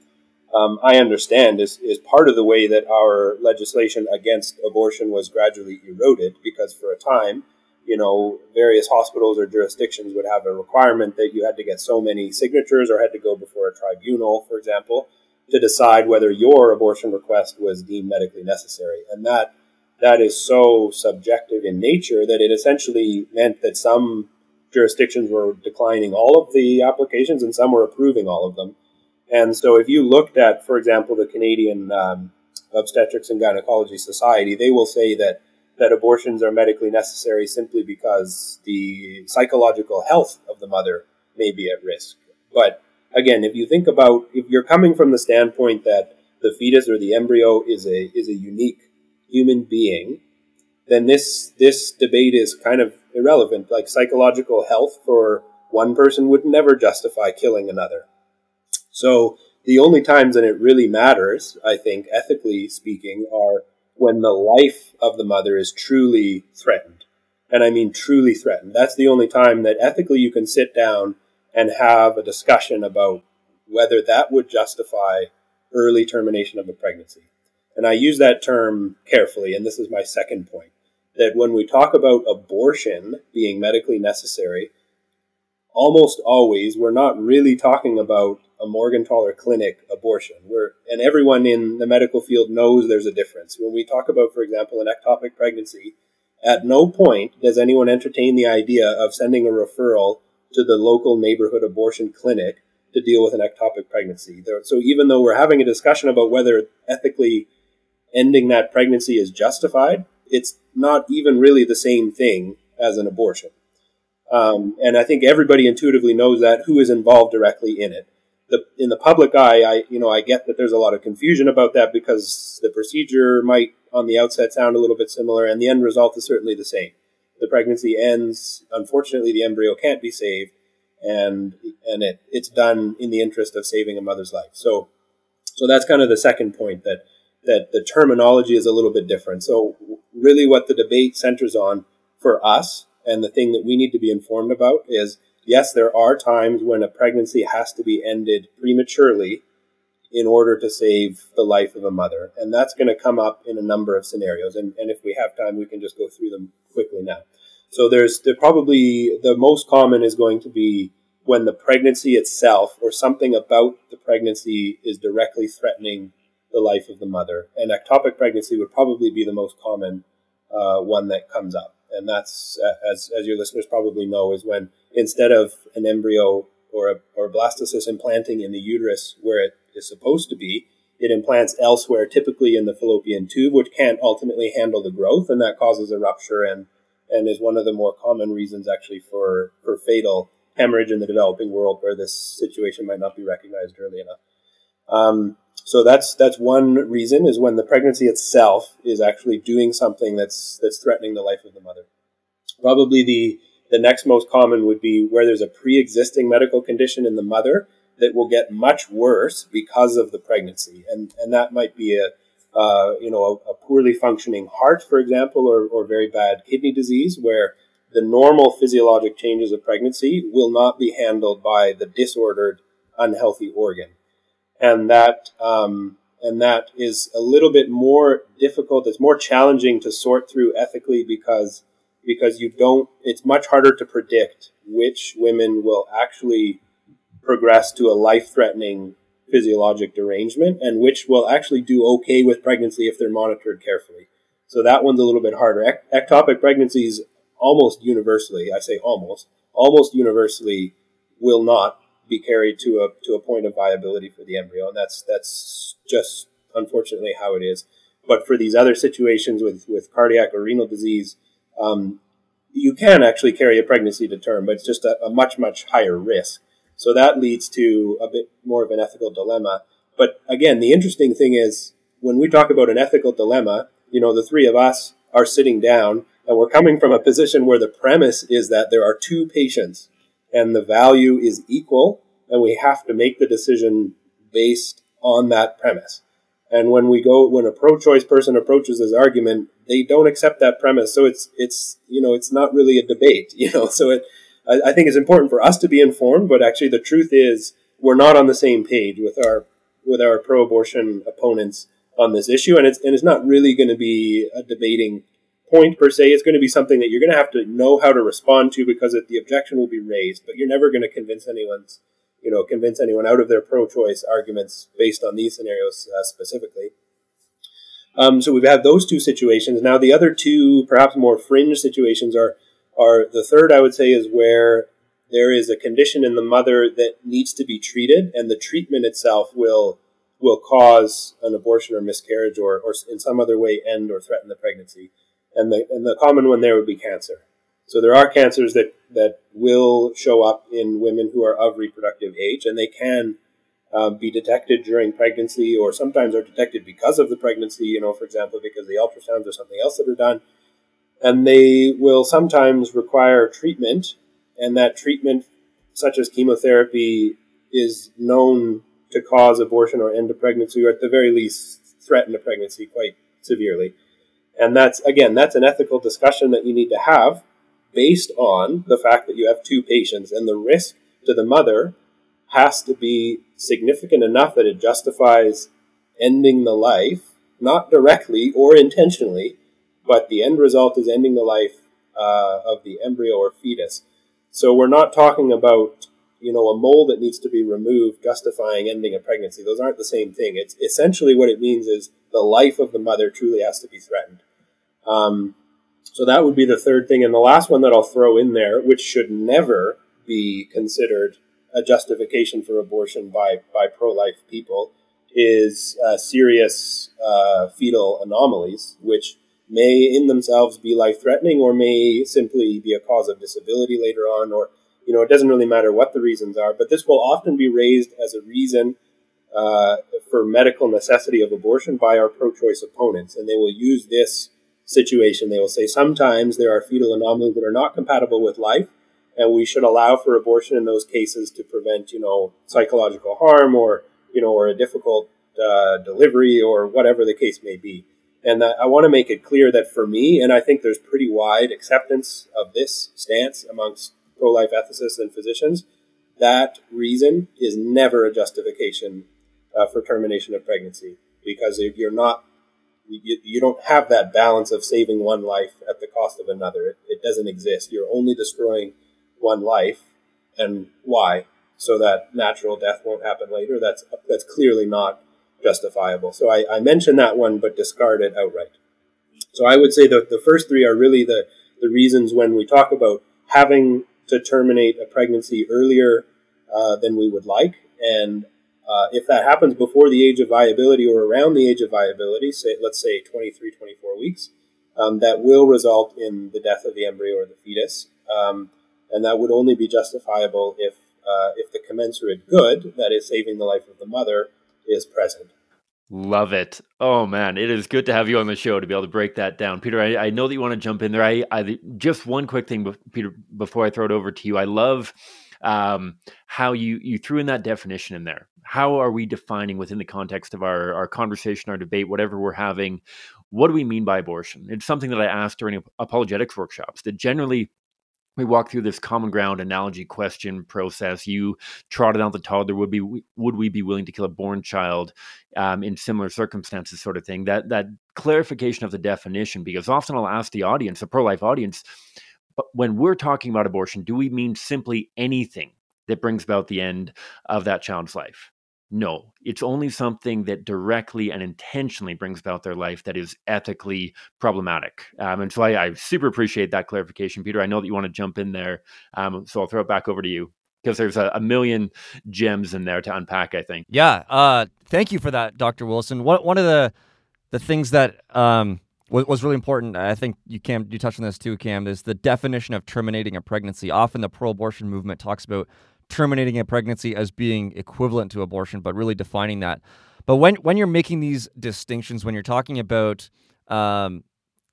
um, I understand is, is part of the way that our legislation against abortion was gradually eroded because for a time, you know, various hospitals or jurisdictions would have a requirement that you had to get so many signatures or had to go before a tribunal, for example, to decide whether your abortion request was deemed medically necessary. And that that is so subjective in nature that it essentially meant that some jurisdictions were declining all of the applications and some were approving all of them. And so, if you looked at, for example, the Canadian um, Obstetrics and Gynecology Society, they will say that that abortions are medically necessary simply because the psychological health of the mother may be at risk. But again, if you think about if you're coming from the standpoint that the fetus or the embryo is a is a unique human being, then this this debate is kind of irrelevant. Like psychological health for one person would never justify killing another. So the only times that it really matters, I think, ethically speaking, are when the life of the mother is truly threatened. And I mean truly threatened. That's the only time that ethically you can sit down and have a discussion about whether that would justify early termination of a pregnancy. And I use that term carefully, and this is my second point that when we talk about abortion being medically necessary, almost always we're not really talking about a Morgentaler clinic abortion. We're, and everyone in the medical field knows there's a difference. When we talk about, for example, an ectopic pregnancy, at no point does anyone entertain the idea of sending a referral to the local neighborhood abortion clinic to deal with an ectopic pregnancy. So even though we're having a discussion about whether ethically ending that pregnancy is justified, it's not even really the same thing as an abortion. Um, and I think everybody intuitively knows that who is involved directly in it. The, in the public eye, I you know I get that there's a lot of confusion about that because the procedure might on the outset sound a little bit similar, and the end result is certainly the same. The pregnancy ends. Unfortunately, the embryo can't be saved, and and it, it's done in the interest of saving a mother's life. So so that's kind of the second point that that the terminology is a little bit different. So really, what the debate centers on for us and the thing that we need to be informed about is yes, there are times when a pregnancy has to be ended prematurely in order to save the life of a mother. And that's going to come up in a number of scenarios. And, and if we have time, we can just go through them quickly now. So there's the, probably the most common is going to be when the pregnancy itself or something about the pregnancy is directly threatening the life of the mother. And ectopic pregnancy would probably be the most common uh, one that comes up and that's as as your listeners probably know is when instead of an embryo or a, or blastocyst implanting in the uterus where it is supposed to be, it implants elsewhere, typically in the fallopian tube, which can't ultimately handle the growth, and that causes a rupture and and is one of the more common reasons actually for for fatal hemorrhage in the developing world where this situation might not be recognized early enough. Um, so that's that's one reason is when the pregnancy itself is actually doing something that's that's threatening the life of the mother. Probably the the next most common would be where there's a pre-existing medical condition in the mother that will get much worse because of the pregnancy, and and that might be a uh, you know a, a, poorly functioning heart, for example, or or very bad kidney disease, where the normal physiologic changes of pregnancy will not be handled by the disordered, unhealthy organ and that um, and that is a little bit more difficult. It's more challenging to sort through ethically because because you don't. It's much harder to predict which women will actually progress to a life-threatening physiologic derangement and which will actually do okay with pregnancy if they're monitored carefully. So that one's a little bit harder. Ectopic pregnancies almost universally, I say almost, almost universally will not be carried to a to a point of viability for the embryo, and that's that's just unfortunately how it is. But for these other situations with with cardiac or renal disease, um, you can actually carry a pregnancy to term, but it's just a, a much much higher risk. So that leads to a bit more of an ethical dilemma. But again, the interesting thing is when we talk about an ethical dilemma, you know, the three of us are sitting down and we're coming from a position where the premise is that there are two patients and the value is equal, and we have to make the decision based on that premise. And when we go, when a pro-choice person approaches this argument, they don't accept that premise. So it's it's you know it's not really a debate, you know. So it, I, I think it's important for us to be informed, but actually the truth is we're not on the same page with our with our pro-abortion opponents on this issue, and it's and it's not really going to be a debating point per se. It's going to be something that you're going to have to know how to respond to because it, the objection will be raised, but you're never going to convince anyone's, you know, convince anyone out of their pro-choice arguments based on these scenarios uh, specifically. Um, so we've had those two situations. Now the other two, perhaps more fringe situations, are are the third. I would say is where there is a condition in the mother that needs to be treated, and the treatment itself will will cause an abortion or miscarriage, or, or in some other way end or threaten the pregnancy and the and the common one there would be cancer. So there are cancers that that will show up in women who are of reproductive age, and they can uh, be detected during pregnancy, or sometimes are detected because of the pregnancy. You know, for example, because the ultrasounds or something else that are done, and they will sometimes require treatment, and that treatment, such as chemotherapy, is known to cause abortion or end a pregnancy, or at the very least threaten a pregnancy quite severely. And that's, again, that's an ethical discussion that you need to have based on the fact that you have two patients and the risk to the mother has to be significant enough that it justifies ending the life, not directly or intentionally, but the end result is ending the life uh, of the embryo or fetus. So we're not talking about you know a mole that needs to be removed justifying ending a pregnancy. Those aren't the same thing. It's essentially what it means is the life of the mother truly has to be threatened. Um, so that would be the third thing. And the last one that I'll throw in there, which should never be considered a justification for abortion by, by pro life people, is uh, serious uh, fetal anomalies, which may in themselves be life threatening or may simply be a cause of disability later on or you know it doesn't really matter what the reasons are but this will often be raised as a reason uh, for medical necessity of abortion by our pro-choice opponents. And they will use this situation. They will say sometimes there are fetal anomalies that are not compatible with life and we should allow for abortion in those cases to prevent you know psychological harm or you know or a difficult uh, delivery or whatever the case may be. And I want to make it clear that for me, and I think there's pretty wide acceptance of this stance amongst pro life ethicists and physicians, that reason is never a justification uh, for termination of pregnancy. Because if you're not, you, you, don't have that balance of saving one life at the cost of another. It, it doesn't exist. You're only destroying one life. And why? So that natural death won't happen later. That's, that's clearly not justifiable. So I, I mentioned that one, but discard it outright. So I would say that the first three are really the, the reasons when we talk about having to terminate a pregnancy earlier uh, than we would like. And uh, if that happens before the age of viability or around the age of viability, say let's say 23, 24 weeks, um, that will result in the death of the embryo or the fetus. Um, and that would only be justifiable if uh, if the commensurate good, that is saving the life of the mother, is present. Love it. Oh man, it is good to have you on the show to be able to break that down. Pieter, I, I know that you want to jump in there. I, I just one quick thing, Pieter, before I throw it over to you. I love um, how you you threw in that definition in there. How are we defining within the context of our our conversation, our debate, whatever we're having? What do we mean by abortion? It's something that I asked during apologetics workshops. That generally we walk through this common ground analogy question process. You trotted out the toddler. Would be would we be willing to kill a born child um, in similar circumstances, sort of thing? That that clarification of the definition, because often I'll ask the audience, the pro life audience, but when we're talking about abortion, do we mean simply anything that brings about the end of that child's life? No, it's only something that directly and intentionally brings about their life that is ethically problematic. Um, and so I, I, super appreciate that clarification, Pieter. I know that you want to jump in there, um, so I'll throw it back over to you because there's a, a, million gems in there to unpack. I think. Yeah. Uh, thank you for that, Dr. Wilson. One one of the the things that um, was, was really important. I think you Cam you touched on this too, Cam. Is the definition of terminating a pregnancy. Often the pro-abortion movement talks about terminating a pregnancy as being equivalent to abortion, but really defining that. But when when you're making these distinctions, when you're talking about um,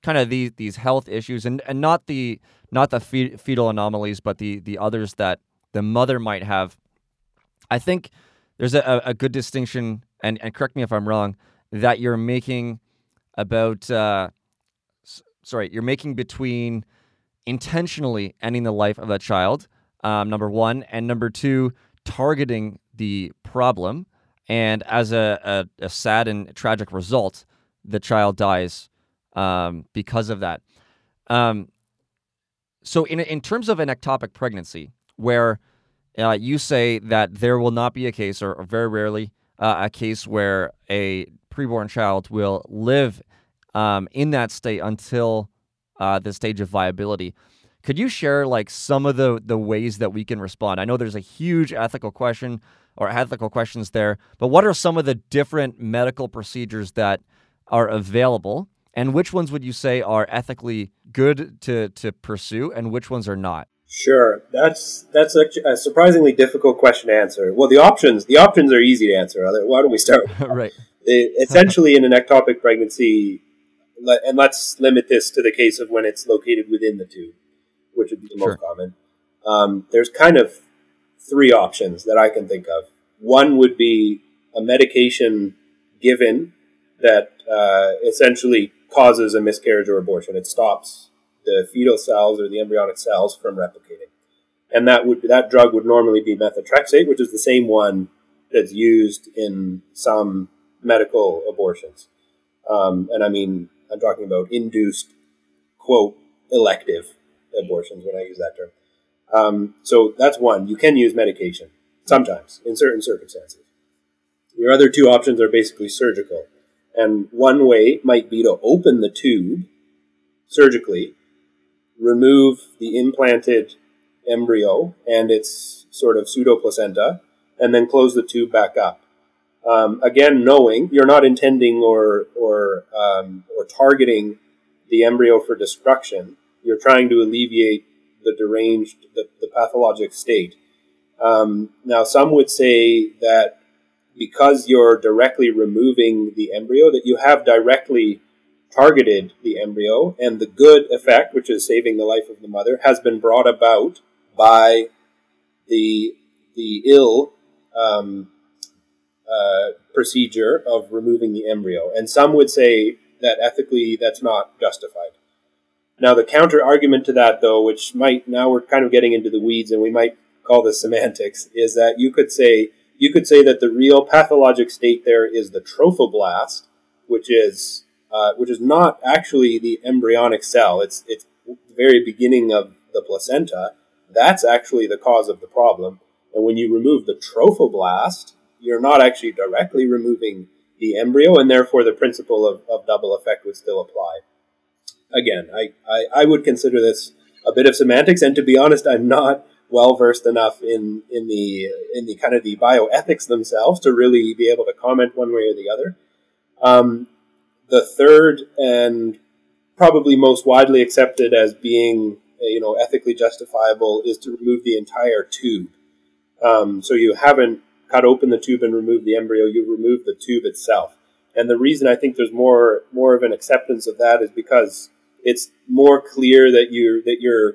kind of these these health issues, and, and not the not the fetal anomalies, but the the others that the mother might have, I think there's a, a good distinction, and, and correct me if I'm wrong, that you're making about uh, sorry, you're making between intentionally ending the life of a child um, number one, and number two, targeting the problem. And as a, a, a sad and tragic result, the child dies um, because of that. Um, so, in, in terms of an ectopic pregnancy, where uh, you say that there will not be a case, or, or very rarely uh, a case where a preborn child will live um, in that state until uh, the stage of viability. Could you share like some of the the ways that we can respond? I know there's a huge ethical question or ethical questions there, but what are some of the different medical procedures that are available? And which ones would you say are ethically good to, to pursue and which ones are not? Sure, that's that's a, a surprisingly difficult question to answer. Well, the options the options are easy to answer. Why don't we start? right. It, essentially, in an ectopic pregnancy, and let's limit this to the case of when it's located within the tube which would be the sure. most common. Um, there's kind of three options that I can think of. One would be a medication given that uh, essentially causes a miscarriage or abortion. It stops the fetal cells or the embryonic cells from replicating, and that would that drug would normally be methotrexate, which is the same one that's used in some medical abortions. Um, and I mean, I'm talking about induced, quote, elective abortions when I use that term. Um, so that's one. You can use medication sometimes in certain circumstances. Your other two options are basically surgical. And one way might be to open the tube surgically, remove the implanted embryo and its sort of pseudoplacenta, and then close the tube back up. Um, again, knowing you're not intending or or um, or targeting the embryo for destruction, you're trying to alleviate the deranged, the, the pathologic state. Um, now, some would say that because you're directly removing the embryo, that you have directly targeted the embryo, and the good effect, which is saving the life of the mother, has been brought about by the the ill um, uh, procedure of removing the embryo. And some would say that ethically that's not justified. Now, the counter argument to that, though, which might now we're kind of getting into the weeds, and we might call this semantics, is that you could say you could say that the real pathologic state there is the trophoblast, which is uh, which is not actually the embryonic cell. It's it's the very beginning of the placenta. That's actually the cause of the problem. And when you remove the trophoblast, you're not actually directly removing the embryo, and therefore the principle of, of double effect would still apply. Again, I, I, I would consider this a bit of semantics, and to be honest, I'm not well versed enough in in the in the kind of the bioethics themselves to really be able to comment one way or the other. Um, the third and probably most widely accepted as being you know ethically justifiable is to remove the entire tube. Um, so you haven't cut open the tube and remove the embryo; you remove the tube itself. And the reason I think there's more more of an acceptance of that is because it's more clear that you that you're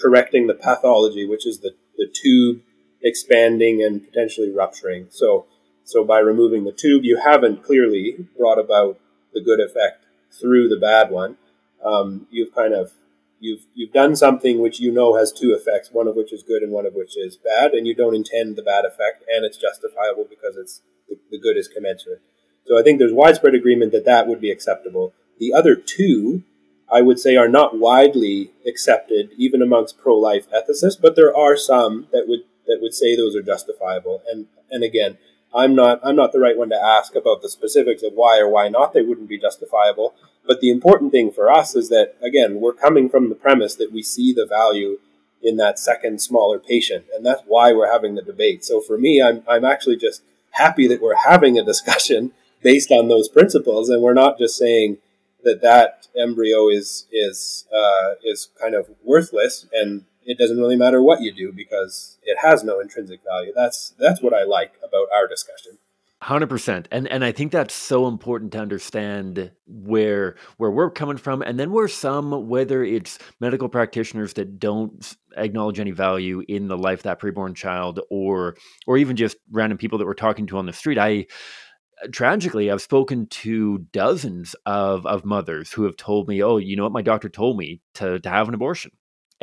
correcting the pathology, which is the, the tube expanding and potentially rupturing. So so by removing the tube, you haven't clearly brought about the good effect through the bad one. Um, you've kind of you've you've done something which you know has two effects, one of which is good and one of which is bad, and you don't intend the bad effect, and it's justifiable because it's the, the good is commensurate. So I think there's widespread agreement that that would be acceptable. The other two, I would say, are not widely accepted even amongst pro-life ethicists, but there are some that would that would say those are justifiable. And and again, I'm not I'm not the right one to ask about the specifics of why or why not they wouldn't be justifiable. But the important thing for us is that again, we're coming from the premise that we see the value in that second smaller patient, and that's why we're having the debate. So for me, I'm I'm actually just happy that we're having a discussion based on those principles, and we're not just saying that that embryo is is uh, is kind of worthless and it doesn't really matter what you do because it has no intrinsic value. That's that's what I like about our discussion. Hundred percent, and and I think that's so important to understand where where we're coming from, and then where some, whether it's medical practitioners that don't acknowledge any value in the life that preborn child, or or even just random people that we're talking to on the street. I tragically, I've spoken to dozens of of mothers who have told me, "Oh, you know what? My doctor told me to to have an abortion."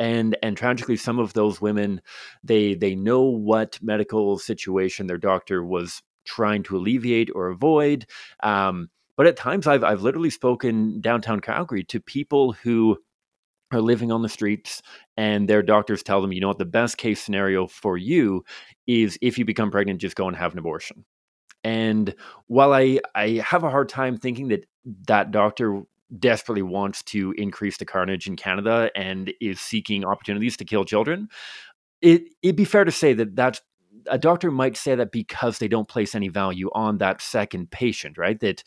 and and tragically some of those women they they know what medical situation their doctor was trying to alleviate or avoid um, but at times I've, I've literally spoken downtown calgary to people who are living on the streets and their doctors tell them you know what the best case scenario for you is if you become pregnant just go and have an abortion and while i i have a hard time thinking that that doctor desperately wants to increase the carnage in Canada and is seeking opportunities to kill children, it it'd be fair to say that that's a doctor might say that because they don't place any value on that second patient, right? That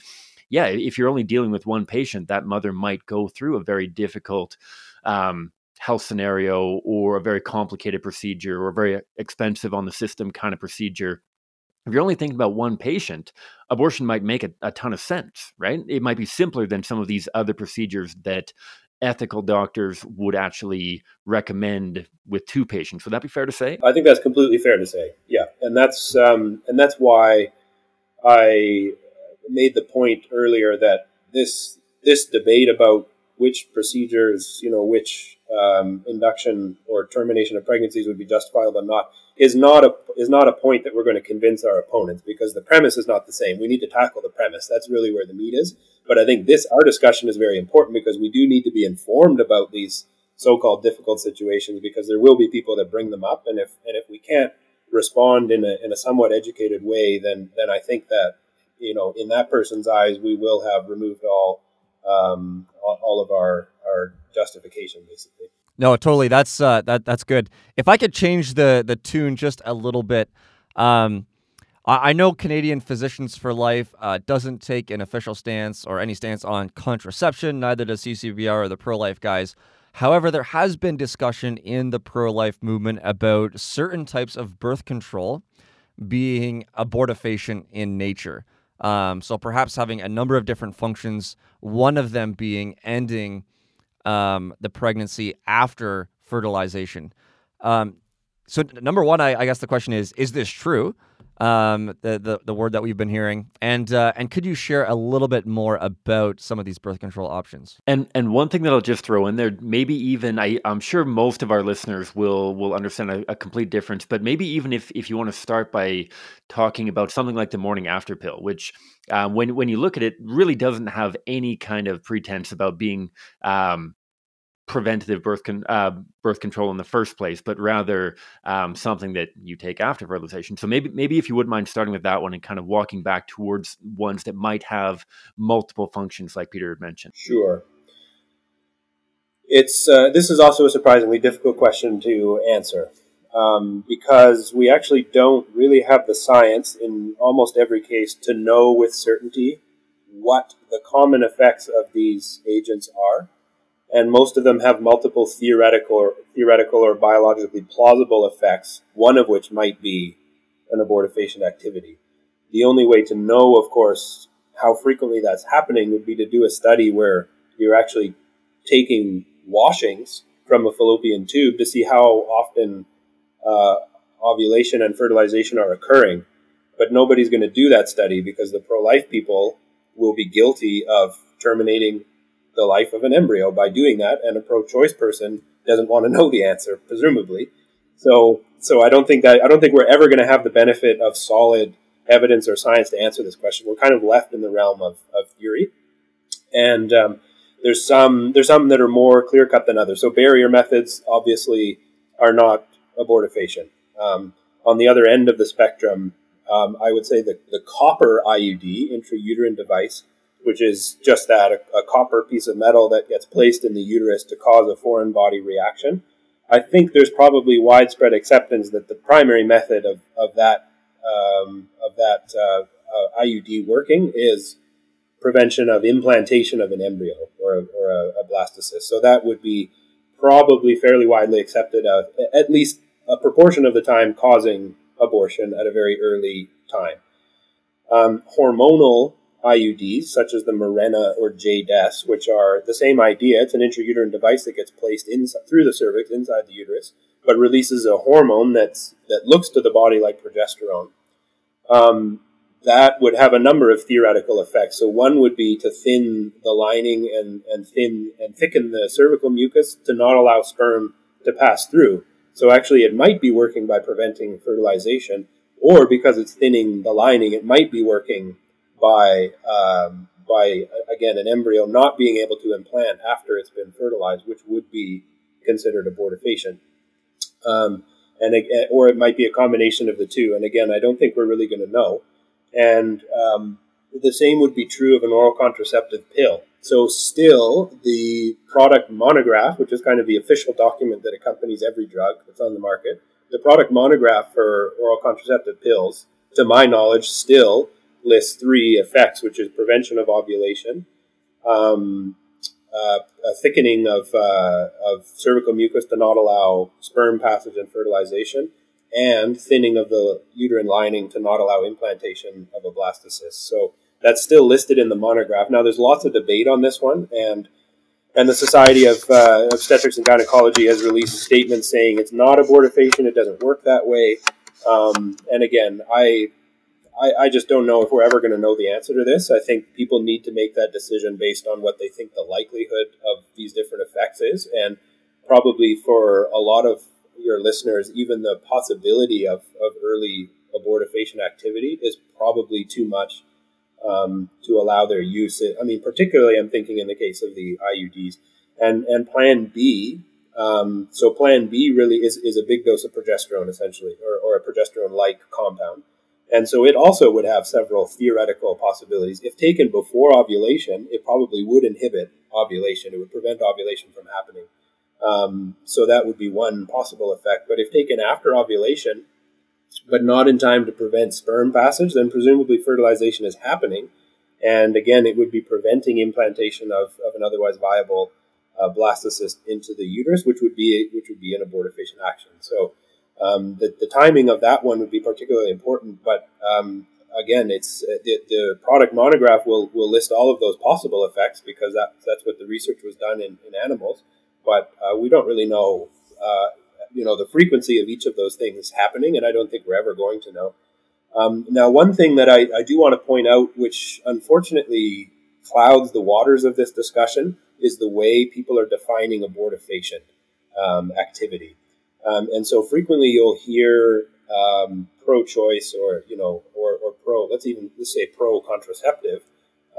yeah, if you're only dealing with one patient, that mother might go through a very difficult um, health scenario or a very complicated procedure or very expensive on the system kind of procedure if you're only thinking about one patient, abortion might make a, a, ton of sense, right? It might be simpler than some of these other procedures that ethical doctors would actually recommend with two patients. Would that be fair to say? I think that's completely fair to say. Yeah, and that's um, and that's why I made the point earlier that this this debate about which procedures, you know, which um, induction or termination of pregnancies would be justifiable or not is not a is not a point that we're going to convince our opponents because the premise is not the same. We need to tackle the premise. That's really where the meat is. But I think this our discussion is very important because we do need to be informed about these so-called difficult situations because there will be people that bring them up, and if and if we can't respond in a in a somewhat educated way, then then I think that you know in that person's eyes we will have removed all um, all of our our justification basically. No, totally. That's uh, that that's good. If I could change the the tune just a little bit, um, I know Canadian Physicians for Life uh, doesn't take an official stance or any stance on contraception, neither does CCBR or the pro life guys. However, there has been discussion in the pro life movement about certain types of birth control being abortifacient in nature. Um, so perhaps having a number of different functions, one of them being ending um, the pregnancy after fertilization. Um, so, number one, I, I guess the question is: Is this true? Um, the, the the word that we've been hearing, and uh, and could you share a little bit more about some of these birth control options? And and one thing that I'll just throw in there, maybe even I, I'm sure most of our listeners will will understand a, a complete difference, but maybe even if if you want to start by talking about something like the morning after pill, which um, when when you look at it, really doesn't have any kind of pretense about being um, preventative birth con- uh, birth control in the first place, but rather um, something that you take after fertilization. So maybe maybe if you wouldn't mind starting with that one and kind of walking back towards ones that might have multiple functions, like Pieter had mentioned. Sure. It's uh, this is also a surprisingly difficult question to answer um, because we actually don't really have the science in almost every case to know with certainty what the common effects of these agents are and most of them have multiple theoretical or theoretical or biologically plausible effects, one of which might be an abortifacient activity. The only way to know, of course, how frequently that's happening would be to do a study where you're actually taking washings from a fallopian tube to see how often uh, ovulation and fertilization are occurring. But nobody's going to do that study because the pro life people will be guilty of terminating the life of an embryo by doing that, and a pro-choice person doesn't want to know the answer, presumably. So, so I don't think that I don't think we're ever going to have the benefit of solid evidence or science to answer this question. We're kind of left in the realm of, of theory, and um, there's some there's some that are more clear cut than others. So barrier methods obviously are not abortifacient. Um, on the other end of the spectrum, um, I would say that the copper IUD intrauterine device which is just that a, a, copper piece of metal that gets placed in the uterus to cause a foreign body reaction. I think there's probably widespread acceptance that the primary method of, of that um, of that uh, uh, IUD working is prevention of implantation of an embryo or a, or a, a blastocyst. So that would be probably fairly widely accepted, uh, at least a proportion of the time causing abortion at a very early time. Um, hormonal IUDs, such as the Mirena or Jaydess, which are the same idea. It's an intrauterine device that gets placed inside, through the cervix inside the uterus, but releases a hormone that's that looks to the body like progesterone. Um, that would have a number of theoretical effects. So one would be to thin the lining and, and thin and thicken the cervical mucus to not allow sperm to pass through. So actually, it might be working by preventing fertilization, or because it's thinning the lining, it might be working by um, by again an embryo not being able to implant after it's been fertilized, which would be considered abortifacient. Um, and or it might be a combination of the two. And again, I don't think we're really going to know. And um, the same would be true of an oral contraceptive pill. So, still, the product monograph, which is kind of the official document that accompanies every drug that's on the market, the product monograph for oral contraceptive pills, to my knowledge, still lists three effects, which is prevention of ovulation, um, uh, a thickening of, uh, of cervical mucus to not allow sperm passage and fertilization, and thinning of the uterine lining to not allow implantation of a blastocyst. So that's still listed in the monograph. Now, there's lots of debate on this one, and and the Society of uh, Obstetrics and Gynecology has released statements saying it's not abortifacient, it doesn't work that way. Um, and again, I I, I just don't know if we're ever going to know the answer to this. I think people need to make that decision based on what they think the likelihood of these different effects is. And probably for a lot of your listeners, even the possibility of, of early abortifacient activity is probably too much um, to allow their use. I mean, particularly, I'm thinking in the case of the IUDs. And, and Plan B, um, so Plan B really is, is a big dose of progesterone, essentially, or, or a progesterone like compound. And so it also would have several theoretical possibilities. If taken before ovulation, it probably would inhibit ovulation. It would prevent ovulation from happening. Um, so that would be one possible effect. But if taken after ovulation, but not in time to prevent sperm passage, then presumably fertilization is happening. And again, it would be preventing implantation of, of an otherwise viable uh, blastocyst into the uterus, which would be which would be an abortifacient action. So um, the, the timing of that one would be particularly important. But um, again, it's uh, the, the, product monograph will, will list all of those possible effects because that, that's what the research was done in, in animals. But uh, we don't really know, uh, you know, the frequency of each of those things happening, and I don't think we're ever going to know. Um, now, one thing that I, I do want to point out, which unfortunately clouds the waters of this discussion, is the way people are defining abortifacient um, activity. Um, and so frequently you'll hear um, pro-choice or you know or, or pro let's even let's say pro-contraceptive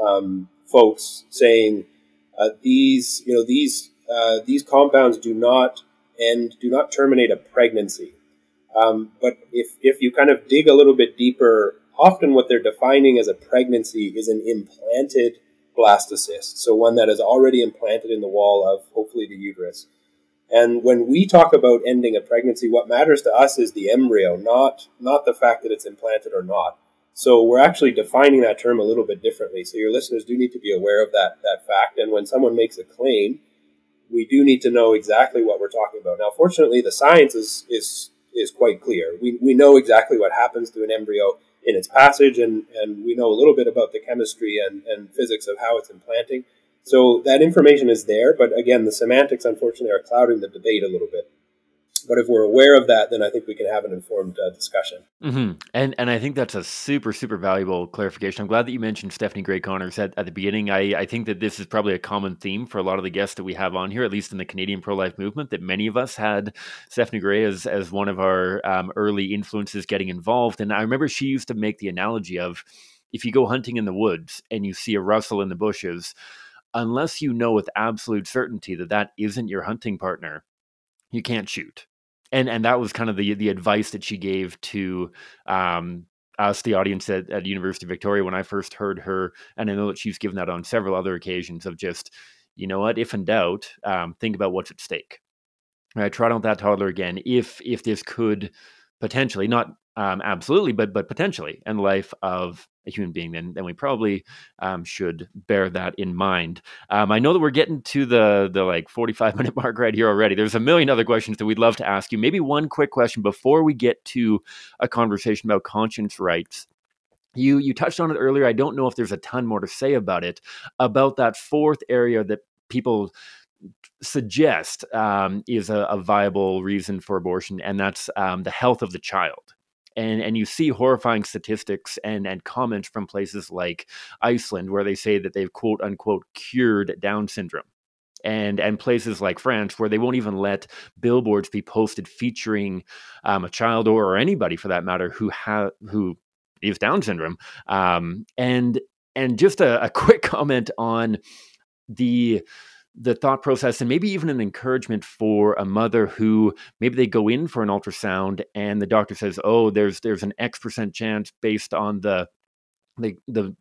um, folks saying uh, these you know these uh, these compounds do not end do not terminate a pregnancy. Um, but if if you kind of dig a little bit deeper, often what they're defining as a pregnancy is an implanted blastocyst, so one that is already implanted in the wall of hopefully the uterus. And when we talk about ending a pregnancy, what matters to us is the embryo, not not the fact that it's implanted or not. So we're actually defining that term a little bit differently. So your listeners do need to be aware of that that fact. And when someone makes a claim, we do need to know exactly what we're talking about. Now, fortunately, the science is is is quite clear. We we know exactly what happens to an embryo in its passage, and and we know a little bit about the chemistry and, and physics of how it's implanting. So that information is there, but again, the semantics unfortunately are clouding the debate a little bit. But if we're aware of that, then I think we can have an informed uh, discussion. Mm-hmm. And and I think that's a super super valuable clarification. I'm glad that you mentioned Stephanie Gray Connors at, at the beginning. I, I think that this is probably a common theme for a lot of the guests that we have on here, at least in the Canadian pro life movement. That many of us had Stephanie Gray as as one of our um, early influences getting involved. And I remember she used to make the analogy of if you go hunting in the woods and you see a rustle in the bushes unless you know with absolute certainty that that isn't your hunting partner, you can't shoot. And and that was kind of the the advice that she gave to um, us, the audience at, at University of Victoria, when I first heard her. And I know that she's given that on several other occasions of just, you know what, if in doubt, um, think about what's at stake. Right, try out that toddler again. If if this could potentially not um, absolutely, but but potentially the life of a human being, then then we probably um, should bear that in mind. Um, I know that we're getting to the the like forty five minute mark right here already. There's a million other questions that we'd love to ask you. Maybe one quick question before we get to a conversation about conscience rights. You you touched on it earlier. I don't know if there's a ton more to say about it. About that fourth area that people suggest um, is a, a, viable reason for abortion, and that's um, the health of the child and and you see horrifying statistics and and comments from places like Iceland where they say that they've quote unquote cured Down syndrome. And, and places like France, where they won't even let billboards be posted featuring um, a child or, or anybody for that matter who have who is Down syndrome. Um, and and just a, a quick comment on the the thought process and maybe even an encouragement for a mother who maybe they go in for an ultrasound and the doctor says oh there's there's an x percent chance based on the the the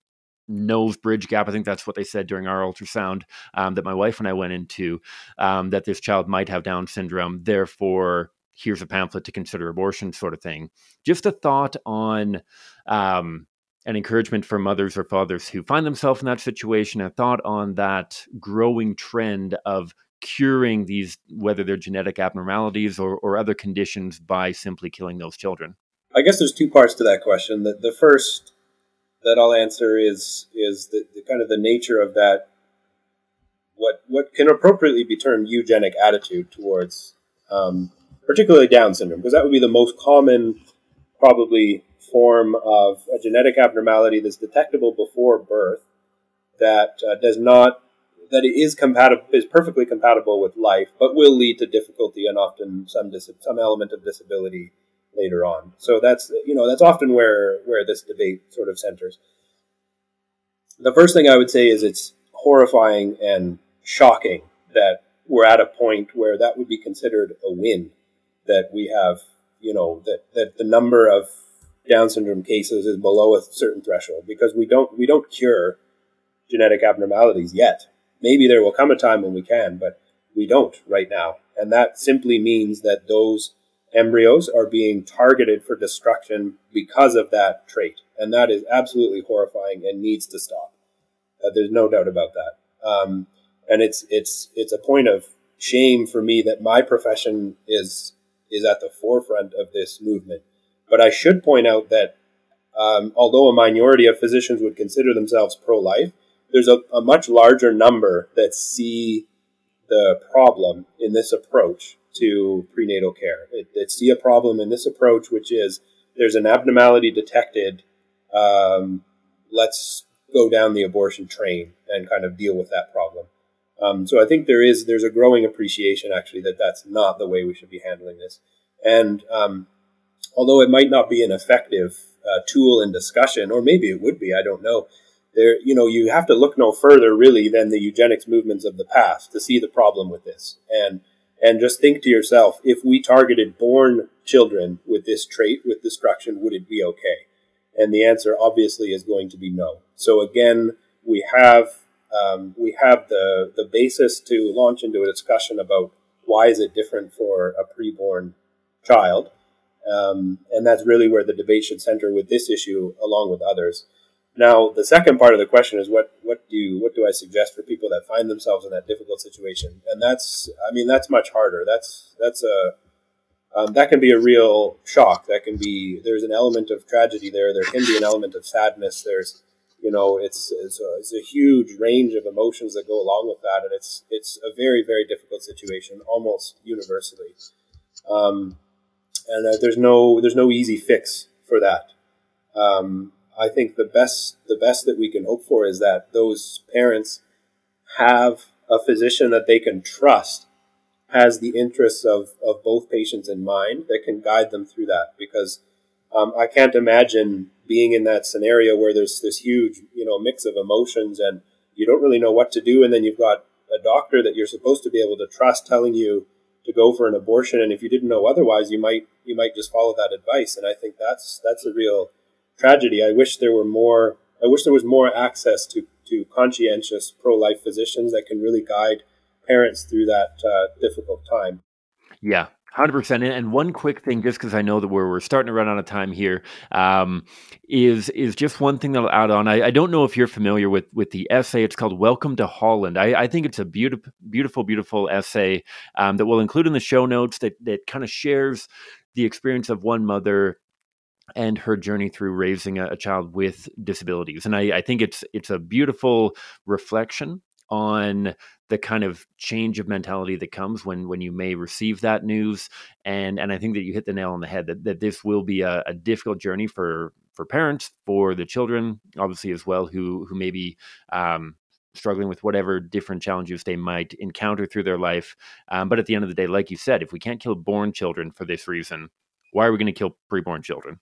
nose bridge gap i think that's what they said during our ultrasound um, that my wife and i went into um, that this child might have down syndrome therefore here's a pamphlet to consider abortion sort of thing. Just a thought on um, an encouragement for mothers or fathers who find themselves in that situation, a thought on that growing trend of curing these, whether they're genetic abnormalities or, or other conditions, by simply killing those children? I guess there's two parts to that question. The, the first that I'll answer is is the, the kind of the nature of that what what can appropriately be termed eugenic attitude towards um, particularly Down syndrome, because that would be the most common, probably form of a genetic abnormality that's detectable before birth that uh, does not that it is compatible is perfectly compatible with life, but will lead to difficulty and often some dis- some element of disability later on. So that's you know that's often where where this debate sort of centers. The first thing I would say is it's horrifying and shocking that we're at a point where that would be considered a win that we have you know that that the number of down syndrome cases is below a certain threshold because we don't we don't cure genetic abnormalities yet. Maybe there will come a time when we can, but we don't right now. And that simply means that those embryos are being targeted for destruction because of that trait. And that is absolutely horrifying and needs to stop. Uh, there's no doubt about that. Um, and it's, it's, it's a point of shame for me that my profession is, is at the forefront of this movement. But I should point out that um, although a minority of physicians would consider themselves pro life, there's a, a, much larger number that see the problem in this approach to prenatal care. It, see a problem in this approach, which is there's an abnormality detected. Um, let's go down the abortion train and kind of deal with that problem. Um, so I think there is there's a growing appreciation actually that that's not the way we should be handling this. And um, although it might not be an effective uh, tool in discussion, or maybe it would be, I don't know. There, you know, you have to look no further really than the eugenics movements of the past to see the problem with this. And and just think to yourself, if we targeted born children with this trait, with destruction, would it be okay? And the answer obviously is going to be no. So again, we have um, we have the the basis to launch into a discussion about why is it different for a preborn child um, and that's really where the debate should center with this issue, along with others. Now, the second part of the question is what what do you, what do I suggest for people that find themselves in that difficult situation? And that's, I mean, that's much harder. That's that's a um, that can be a real shock. That can be there's an element of tragedy there. There can be an element of sadness. There's you know it's it's a, it's a huge range of emotions that go along with that, and it's it's a very very difficult situation almost universally. Um, and uh, there's no there's no easy fix for that. Um, I think the best the best that we can hope for is that those parents have a physician that they can trust has the interests of, of both patients in mind that can guide them through that because um, I can't imagine being in that scenario where there's this huge you know mix of emotions and you don't really know what to do and then you've got a doctor that you're supposed to be able to trust telling you to go for an abortion and if you didn't know otherwise you might you might just follow that advice. And i think that's that's a real tragedy. I wish there were more i wish there was more access to to conscientious pro-life physicians that can really guide parents through that uh, difficult time. Yeah Hundred percent. And one quick thing, just because I know that we're we're starting to run out of time here, um, is is just one thing that I'll add on. I, I, don't know if you're familiar with with the essay. It's called "Welcome to Holland." I, I think it's a beautiful, beautiful, beautiful essay um, that we'll include in the show notes. That that kind of shares the experience of one mother and her journey through raising a, a child with disabilities. And I, I think it's it's a beautiful reflection on the kind of change of mentality that comes when when you may receive that news and and I think that you hit the nail on the head that, that this will be a, a difficult journey for for parents for the children obviously as well who who may be um, struggling with whatever different challenges they might encounter through their life. Um, but at the end of the day like you said if we can't kill born children for this reason why are we going to kill preborn children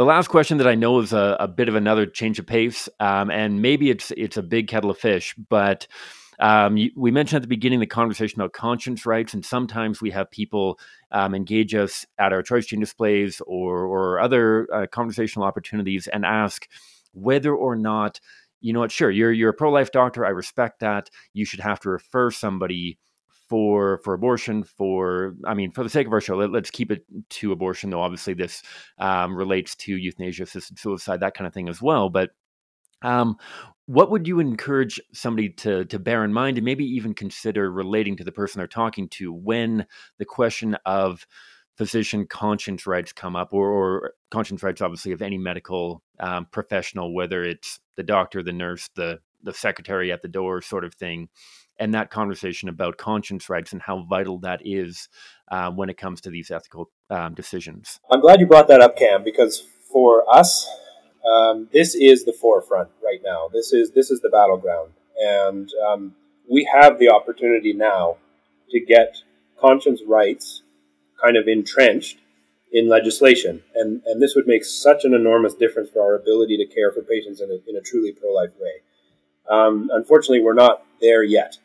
the last question that I know is a, a bit of another change of pace, um, and maybe it's it's a big kettle of fish, but um, you, we mentioned at the beginning the conversation about conscience rights, and sometimes we have people um, engage us at our Choice Chain displays or or other uh, conversational opportunities and ask whether or not you know what, sure, you're you're a pro life doctor, I respect that. You should have to refer somebody for for abortion for i mean for the sake of our show let, us keep it to abortion though obviously this um, relates to euthanasia assisted suicide that kind of thing as well but um, what would you encourage somebody to to bear in mind and maybe even consider relating to the person they're talking to when the question of physician conscience rights come up or, or conscience rights obviously of any medical um, professional whether it's the doctor the nurse the the secretary at the door sort of thing and that conversation about conscience rights and how vital that is uh, when it comes to these ethical um, decisions. I'm glad you brought that up, Cam, because for us, um, this is the forefront right now. This is this is the battleground, and um, we have the opportunity now to get conscience rights kind of entrenched in legislation, and and this would make such an enormous difference for our ability to care for patients in a, in a truly pro life way. Um, unfortunately, we're not there yet.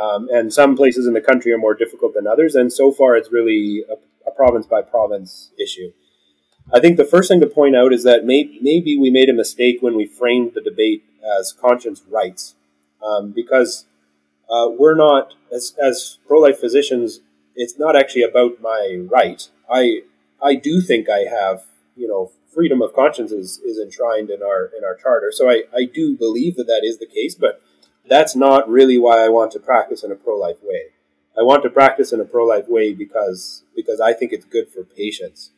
Um, and some places in the country are more difficult than others. And so far, it's really a, a province by province issue. I think the first thing to point out is that may, maybe we made a mistake when we framed the debate as conscience rights, um, because uh, we're not, as, as pro life physicians, it's not actually about my right. I I do think I have you know freedom of conscience is, is enshrined in our in our charter. So I, I do believe that that is the case, but that's not really why I want to practice in a pro life way. I want to practice in a pro life way because because I think it's good for patients,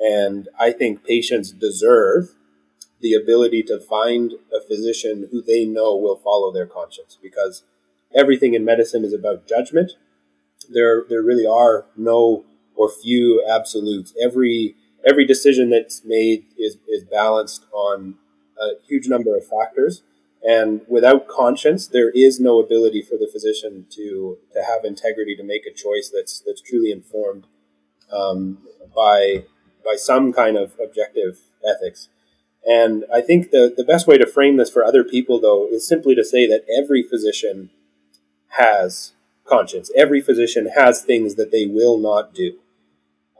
and I think patients deserve the ability to find a physician who they know will follow their conscience because everything in medicine is about judgment. There there really are no or few absolutes. Every every decision that's made is, is balanced on a huge number of factors. And without conscience, there is no ability for the physician to, to have integrity to make a choice that's that's truly informed um, by by some kind of objective ethics. And I think the, the best way to frame this for other people, though, is simply to say that every physician has conscience. Every physician has things that they will not do.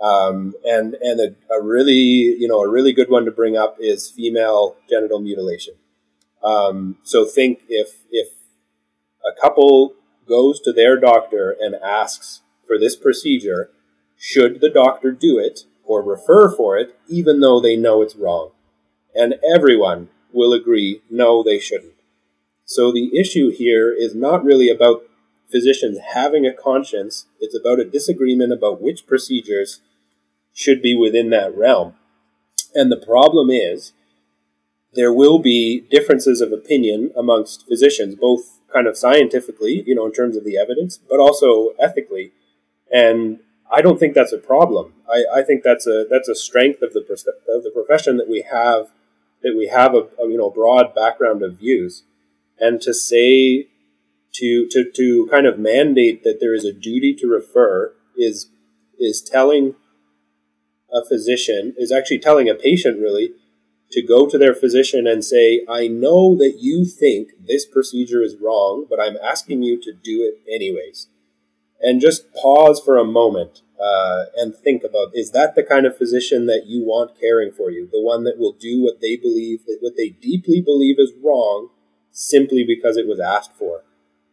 Um, and and a, a, really you know a really good one to bring up is female genital mutilation. Um, so think if if a couple goes to their doctor and asks for this procedure, should the doctor do it or refer for it, even though they know it's wrong? And everyone will agree, no, they shouldn't. So the issue here is not really about physicians having a conscience. It's about a disagreement about which procedures should be within that realm. And the problem is there will be differences of opinion amongst physicians, both kind of scientifically, you know, in terms of the evidence, but also ethically. And I don't think that's a problem. I, I think that's a that's a strength of the of the profession that we have that we have a, a you know broad background of views, and to say to to to kind of mandate that there is a duty to refer is is telling a physician is actually telling a patient really to go to their physician and say, I know that you think this procedure is wrong, but I'm asking you to do it anyways. And just pause for a moment uh, and think about is that the kind of physician that you want caring for you? The one that will do what they believe, what they deeply believe is wrong simply because it was asked for.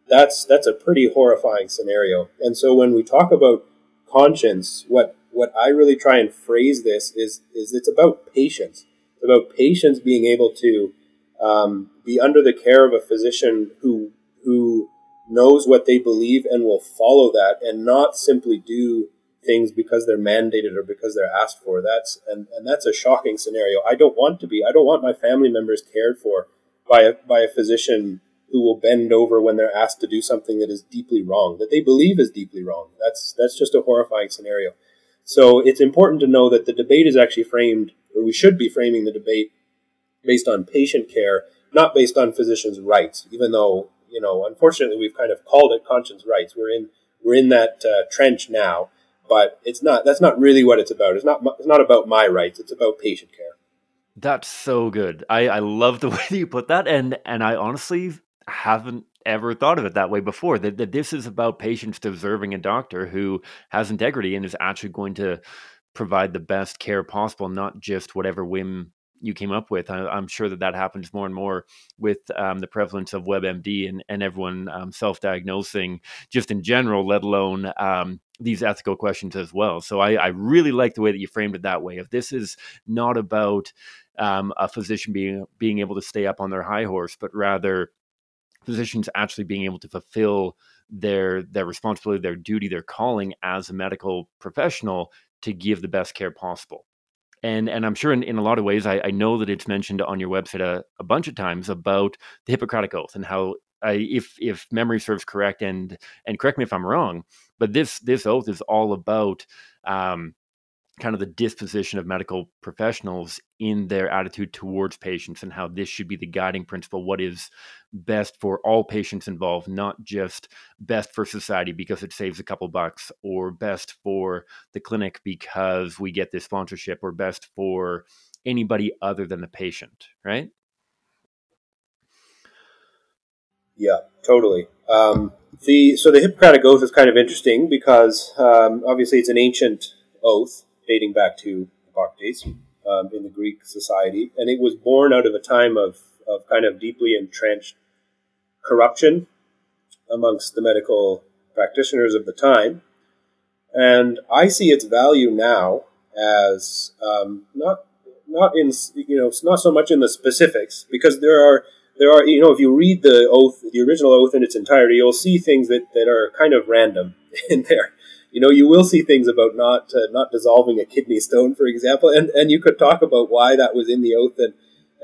That's, that's a pretty horrifying scenario. And so when we talk about conscience, what what I really try and phrase this is is it's about patients. About patients being able to um, be under the care of a physician who who knows what they believe and will follow that, and not simply do things because they're mandated or because they're asked for. That's and, and that's a shocking scenario. I don't want to be. I don't want my family members cared for by a by a physician who will bend over when they're asked to do something that is deeply wrong, that they believe is deeply wrong. That's that's just a horrifying scenario. So it's important to know that the debate is actually framed, we should be framing the debate based on patient care, not based on physicians' rights. Even though you know, unfortunately, we've kind of called it conscience rights. We're in we're in that uh, trench now, but it's not. That's not really what it's about. It's not. It's not about my rights. It's about patient care. That's so good. I, I love the way that you put that, and and I honestly haven't ever thought of it that way before. That, that this is about patients deserving a doctor who has integrity and is actually going to provide the best care possible, not just whatever whim you came up with. I, am sure that that happens more and more with um, the prevalence of WebMD and, and everyone um, self diagnosing just in general, let alone um, these ethical questions as well. So I, I, really like the way that you framed it that way. If this is not about um, a physician being being able to stay up on their high horse, but rather physicians actually being able to fulfill their their responsibility, their duty, their calling as a medical professional to give the best care possible. And and I'm sure in, in a lot of ways, I, I know that it's mentioned on your website a, a bunch of times about the Hippocratic Oath and how I, if if memory serves correct and and correct me if I'm wrong, but this this oath is all about um, kind of the disposition of medical professionals in their attitude towards patients and how this should be the guiding principle what is best for all patients involved not just best for society because it saves a couple bucks or best for the clinic because we get this sponsorship or best for anybody other than the patient right? Yeah totally. Um, the so the hippocratic oath is kind of interesting because um, obviously it's an ancient oath dating back to Hippocrates um, in the Greek society, and it was born out of a time of, of kind of deeply entrenched corruption amongst the medical practitioners of the time. And I see its value now as um, not not in you know not so much in the specifics because there are there are you know if you read the oath the original oath in its entirety you'll see things that, that are kind of random in there you know you will see things about not uh, not dissolving a kidney stone for example and and you could talk about why that was in the oath and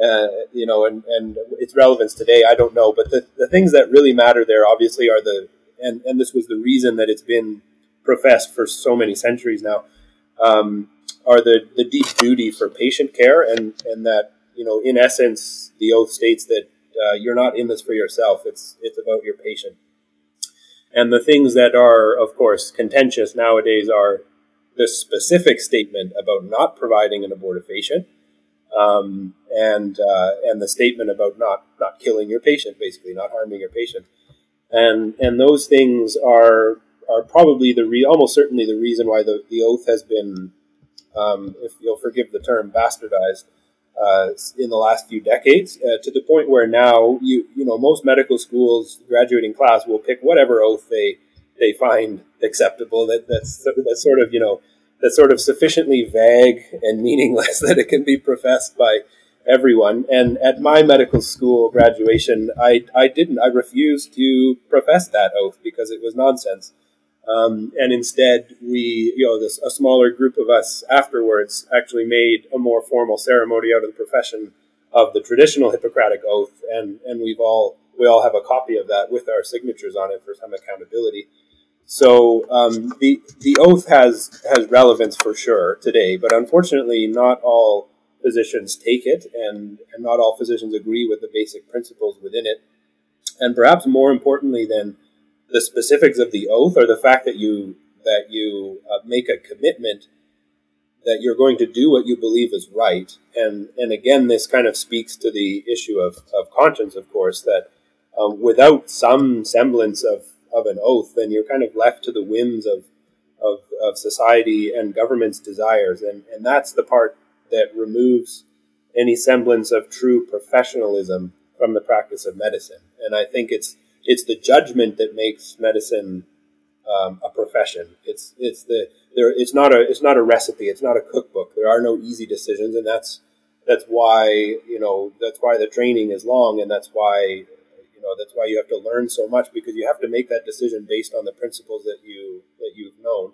uh, you know and and its relevance today I don't know but the, the things that really matter there obviously are the and and this was the reason that it's been professed for so many centuries now um, are the, the deep duty for patient care, and, and that, you know, in essence, the oath states that uh, you're not in this for yourself, it's, it's about your patient. And the things that are, of course, contentious nowadays are the specific statement about not providing an abortifacient, um, and uh, and the statement about not not killing your patient, basically not harming your patient, and and those things are are probably the re- almost certainly the reason why the, the oath has been um, if you'll forgive the term, bastardized uh, in the last few decades uh, to the point where now you you know most medical schools graduating class will pick whatever oath they they find acceptable. That that's that's sort of you know that's sort of sufficiently vague and meaningless that it can be professed by everyone. And at my medical school graduation, I I didn't I refused to profess that oath because it was nonsense. Um, and instead, we, you know, this, a smaller group of us afterwards actually made a more formal ceremony out of the profession of the traditional Hippocratic oath, and and we've all we all have a copy of that with our signatures on it for some accountability. So um, the the oath has has relevance for sure today, but unfortunately, not all physicians take it, and and not all physicians agree with the basic principles within it. And perhaps more importantly than the specifics of the oath or the fact that you that you uh, make a commitment that you're going to do what you believe is right. And and again, this kind of speaks to the issue of, of conscience, of course, that um, without some semblance of, of an oath, then you're kind of left to the whims of, of, of society and government's desires. And, and that's the part that removes any semblance of true professionalism from the practice of medicine. And I think it's it's the judgment that makes medicine um, a profession. It's it's the there. It's not a it's not a recipe. It's not a cookbook. There are no easy decisions, and that's that's why you know that's why the training is long, and that's why you know that's why you have to learn so much because you have to make that decision based on the principles that you that you've known.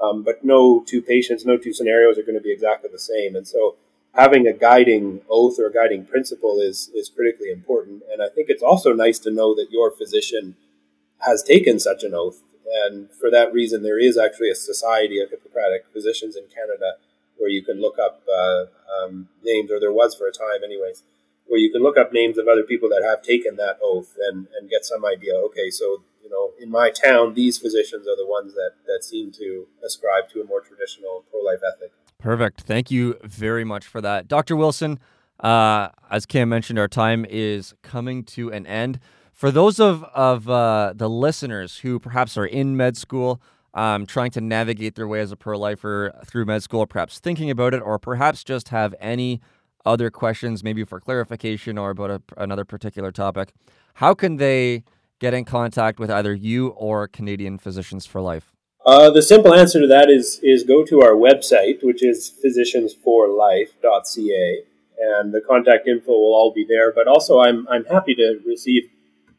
Um, but no two patients, no two scenarios are going to be exactly the same, and so having a guiding oath or a guiding principle is is critically important. And I think it's also nice to know that your physician has taken such an oath. And for that reason, there is actually a society of Hippocratic physicians in Canada where you can look up uh, um, names, or there was for a time, anyways, where you can look up names of other people that have taken that oath and, and get some idea. Okay, so you know, in my town, these physicians are the ones that that seem to ascribe to a more traditional pro life ethic. Perfect. Thank you very much for that. Dr. Wilson, uh, as Cam mentioned, our time is coming to an end. For those of, of uh, the listeners who perhaps are in med school, um, trying to navigate their way as a pro lifer through med school, perhaps thinking about it, or perhaps just have any other questions, maybe for clarification or about a, another particular topic, how can they get in contact with either you or Canadian Physicians for Life? Uh, the simple answer to that is is go to our website, which is physiciansforlife.ca, and the contact info will all be there. But also, I'm I'm happy to receive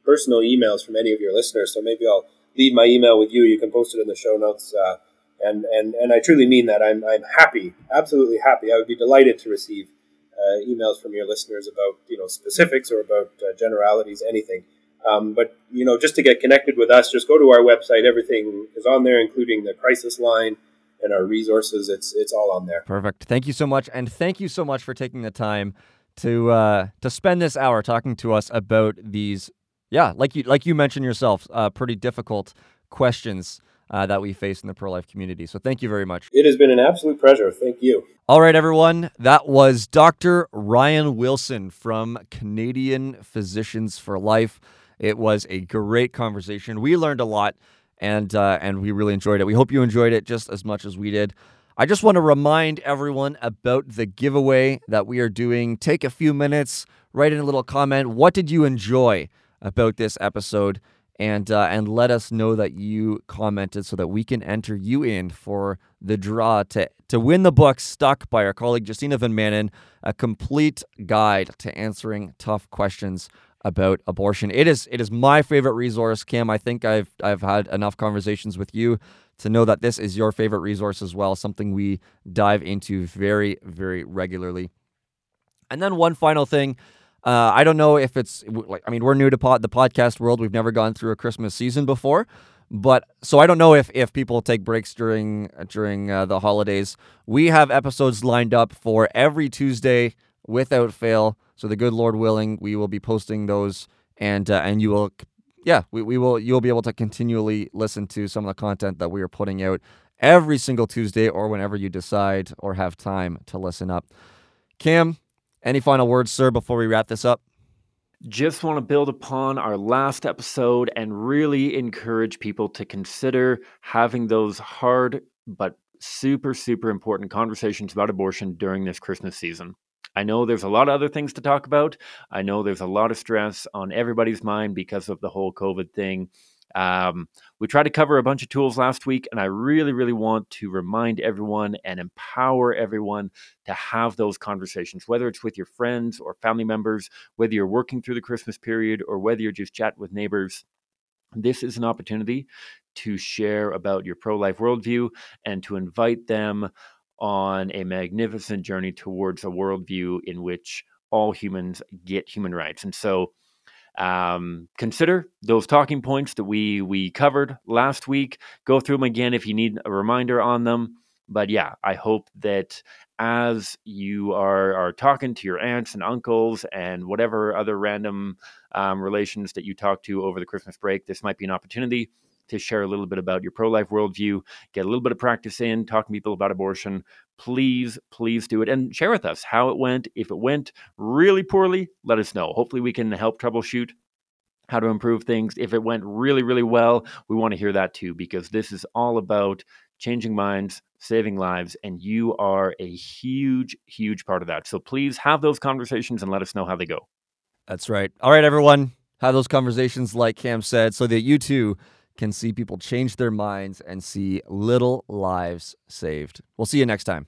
personal emails from any of your listeners. So maybe I'll leave my email with you. You can post it in the show notes. Uh, and, and, and I truly mean that. I'm, I'm happy, absolutely happy. I would be delighted to receive uh, emails from your listeners about you know specifics or about uh, generalities, anything. Um, but you know, just to get connected with us, just go to our website. Everything is on there, including the crisis line and our resources. It's it's all on there. Perfect. Thank you so much, and thank you so much for taking the time to uh, to spend this hour talking to us about these. Yeah, like you like you mentioned yourself, uh, pretty difficult questions. Uh, that we face in the pro life community. So, thank you very much. It has been an absolute pleasure. Thank you. All right, everyone. That was Dr. Ryan Wilson from Canadian Physicians for Life. It was a great conversation. We learned a lot, and uh, and we really enjoyed it. We hope you enjoyed it just as much as we did. I just want to remind everyone about the giveaway that we are doing. Take a few minutes, write in a little comment. What did you enjoy about this episode? and uh, and let us know that you commented so that we can enter you in for the draw to to win the book stuck by our colleague Justina Van Manen, a complete guide to answering tough questions about abortion. It is it is my favorite resource, Cam. I think I've I've had enough conversations with you to know that this is your favorite resource as well, something we dive into very very regularly. And then one final thing, uh, I don't know if it's like I mean we're new to pod, the podcast world. We've never gone through a Christmas season before, but so I don't know if if people take breaks during during uh, the holidays. We have episodes lined up for every Tuesday without fail. So the good Lord willing, we will be posting those, and uh, and you will, yeah, we, we will you'll be able to continually listen to some of the content that we are putting out every single Tuesday or whenever you decide or have time to listen up. Cam, any final words, sir, before we wrap this up? Just want to build upon our last episode and really encourage people to consider having those hard but super, super important conversations about abortion during this Christmas season. I know there's a lot of other things to talk about. I know there's a lot of stress on everybody's mind because of the whole COVID thing. Um, we tried to cover a bunch of tools last week, and I really, really want to remind everyone and empower everyone to have those conversations, whether it's with your friends or family members, whether you're working through the Christmas period or whether you're just chatting with neighbors. This is an opportunity to share about your pro life worldview and to invite them on a magnificent journey towards a worldview in which all humans get human rights. And so, um, consider those talking points that we we covered last week. Go through them again if you need a reminder on them. But yeah, I hope that as you are are talking to your aunts and uncles and whatever other random um, relations that you talk to over the Christmas break, this might be an opportunity to share a little bit about your pro life worldview, get a little bit of practice in, talking to people about abortion, please, please do it and share with us how it went. If it went really poorly, let us know. Hopefully, we can help troubleshoot how to improve things. If it went really, really well, we want to hear that too, because this is all about changing minds, saving lives, and you are a huge, huge part of that. So please have those conversations and let us know how they go. That's right. All right, everyone. Have those conversations, like Cam said, so that you too can see people change their minds and see little lives saved. We'll see you next time.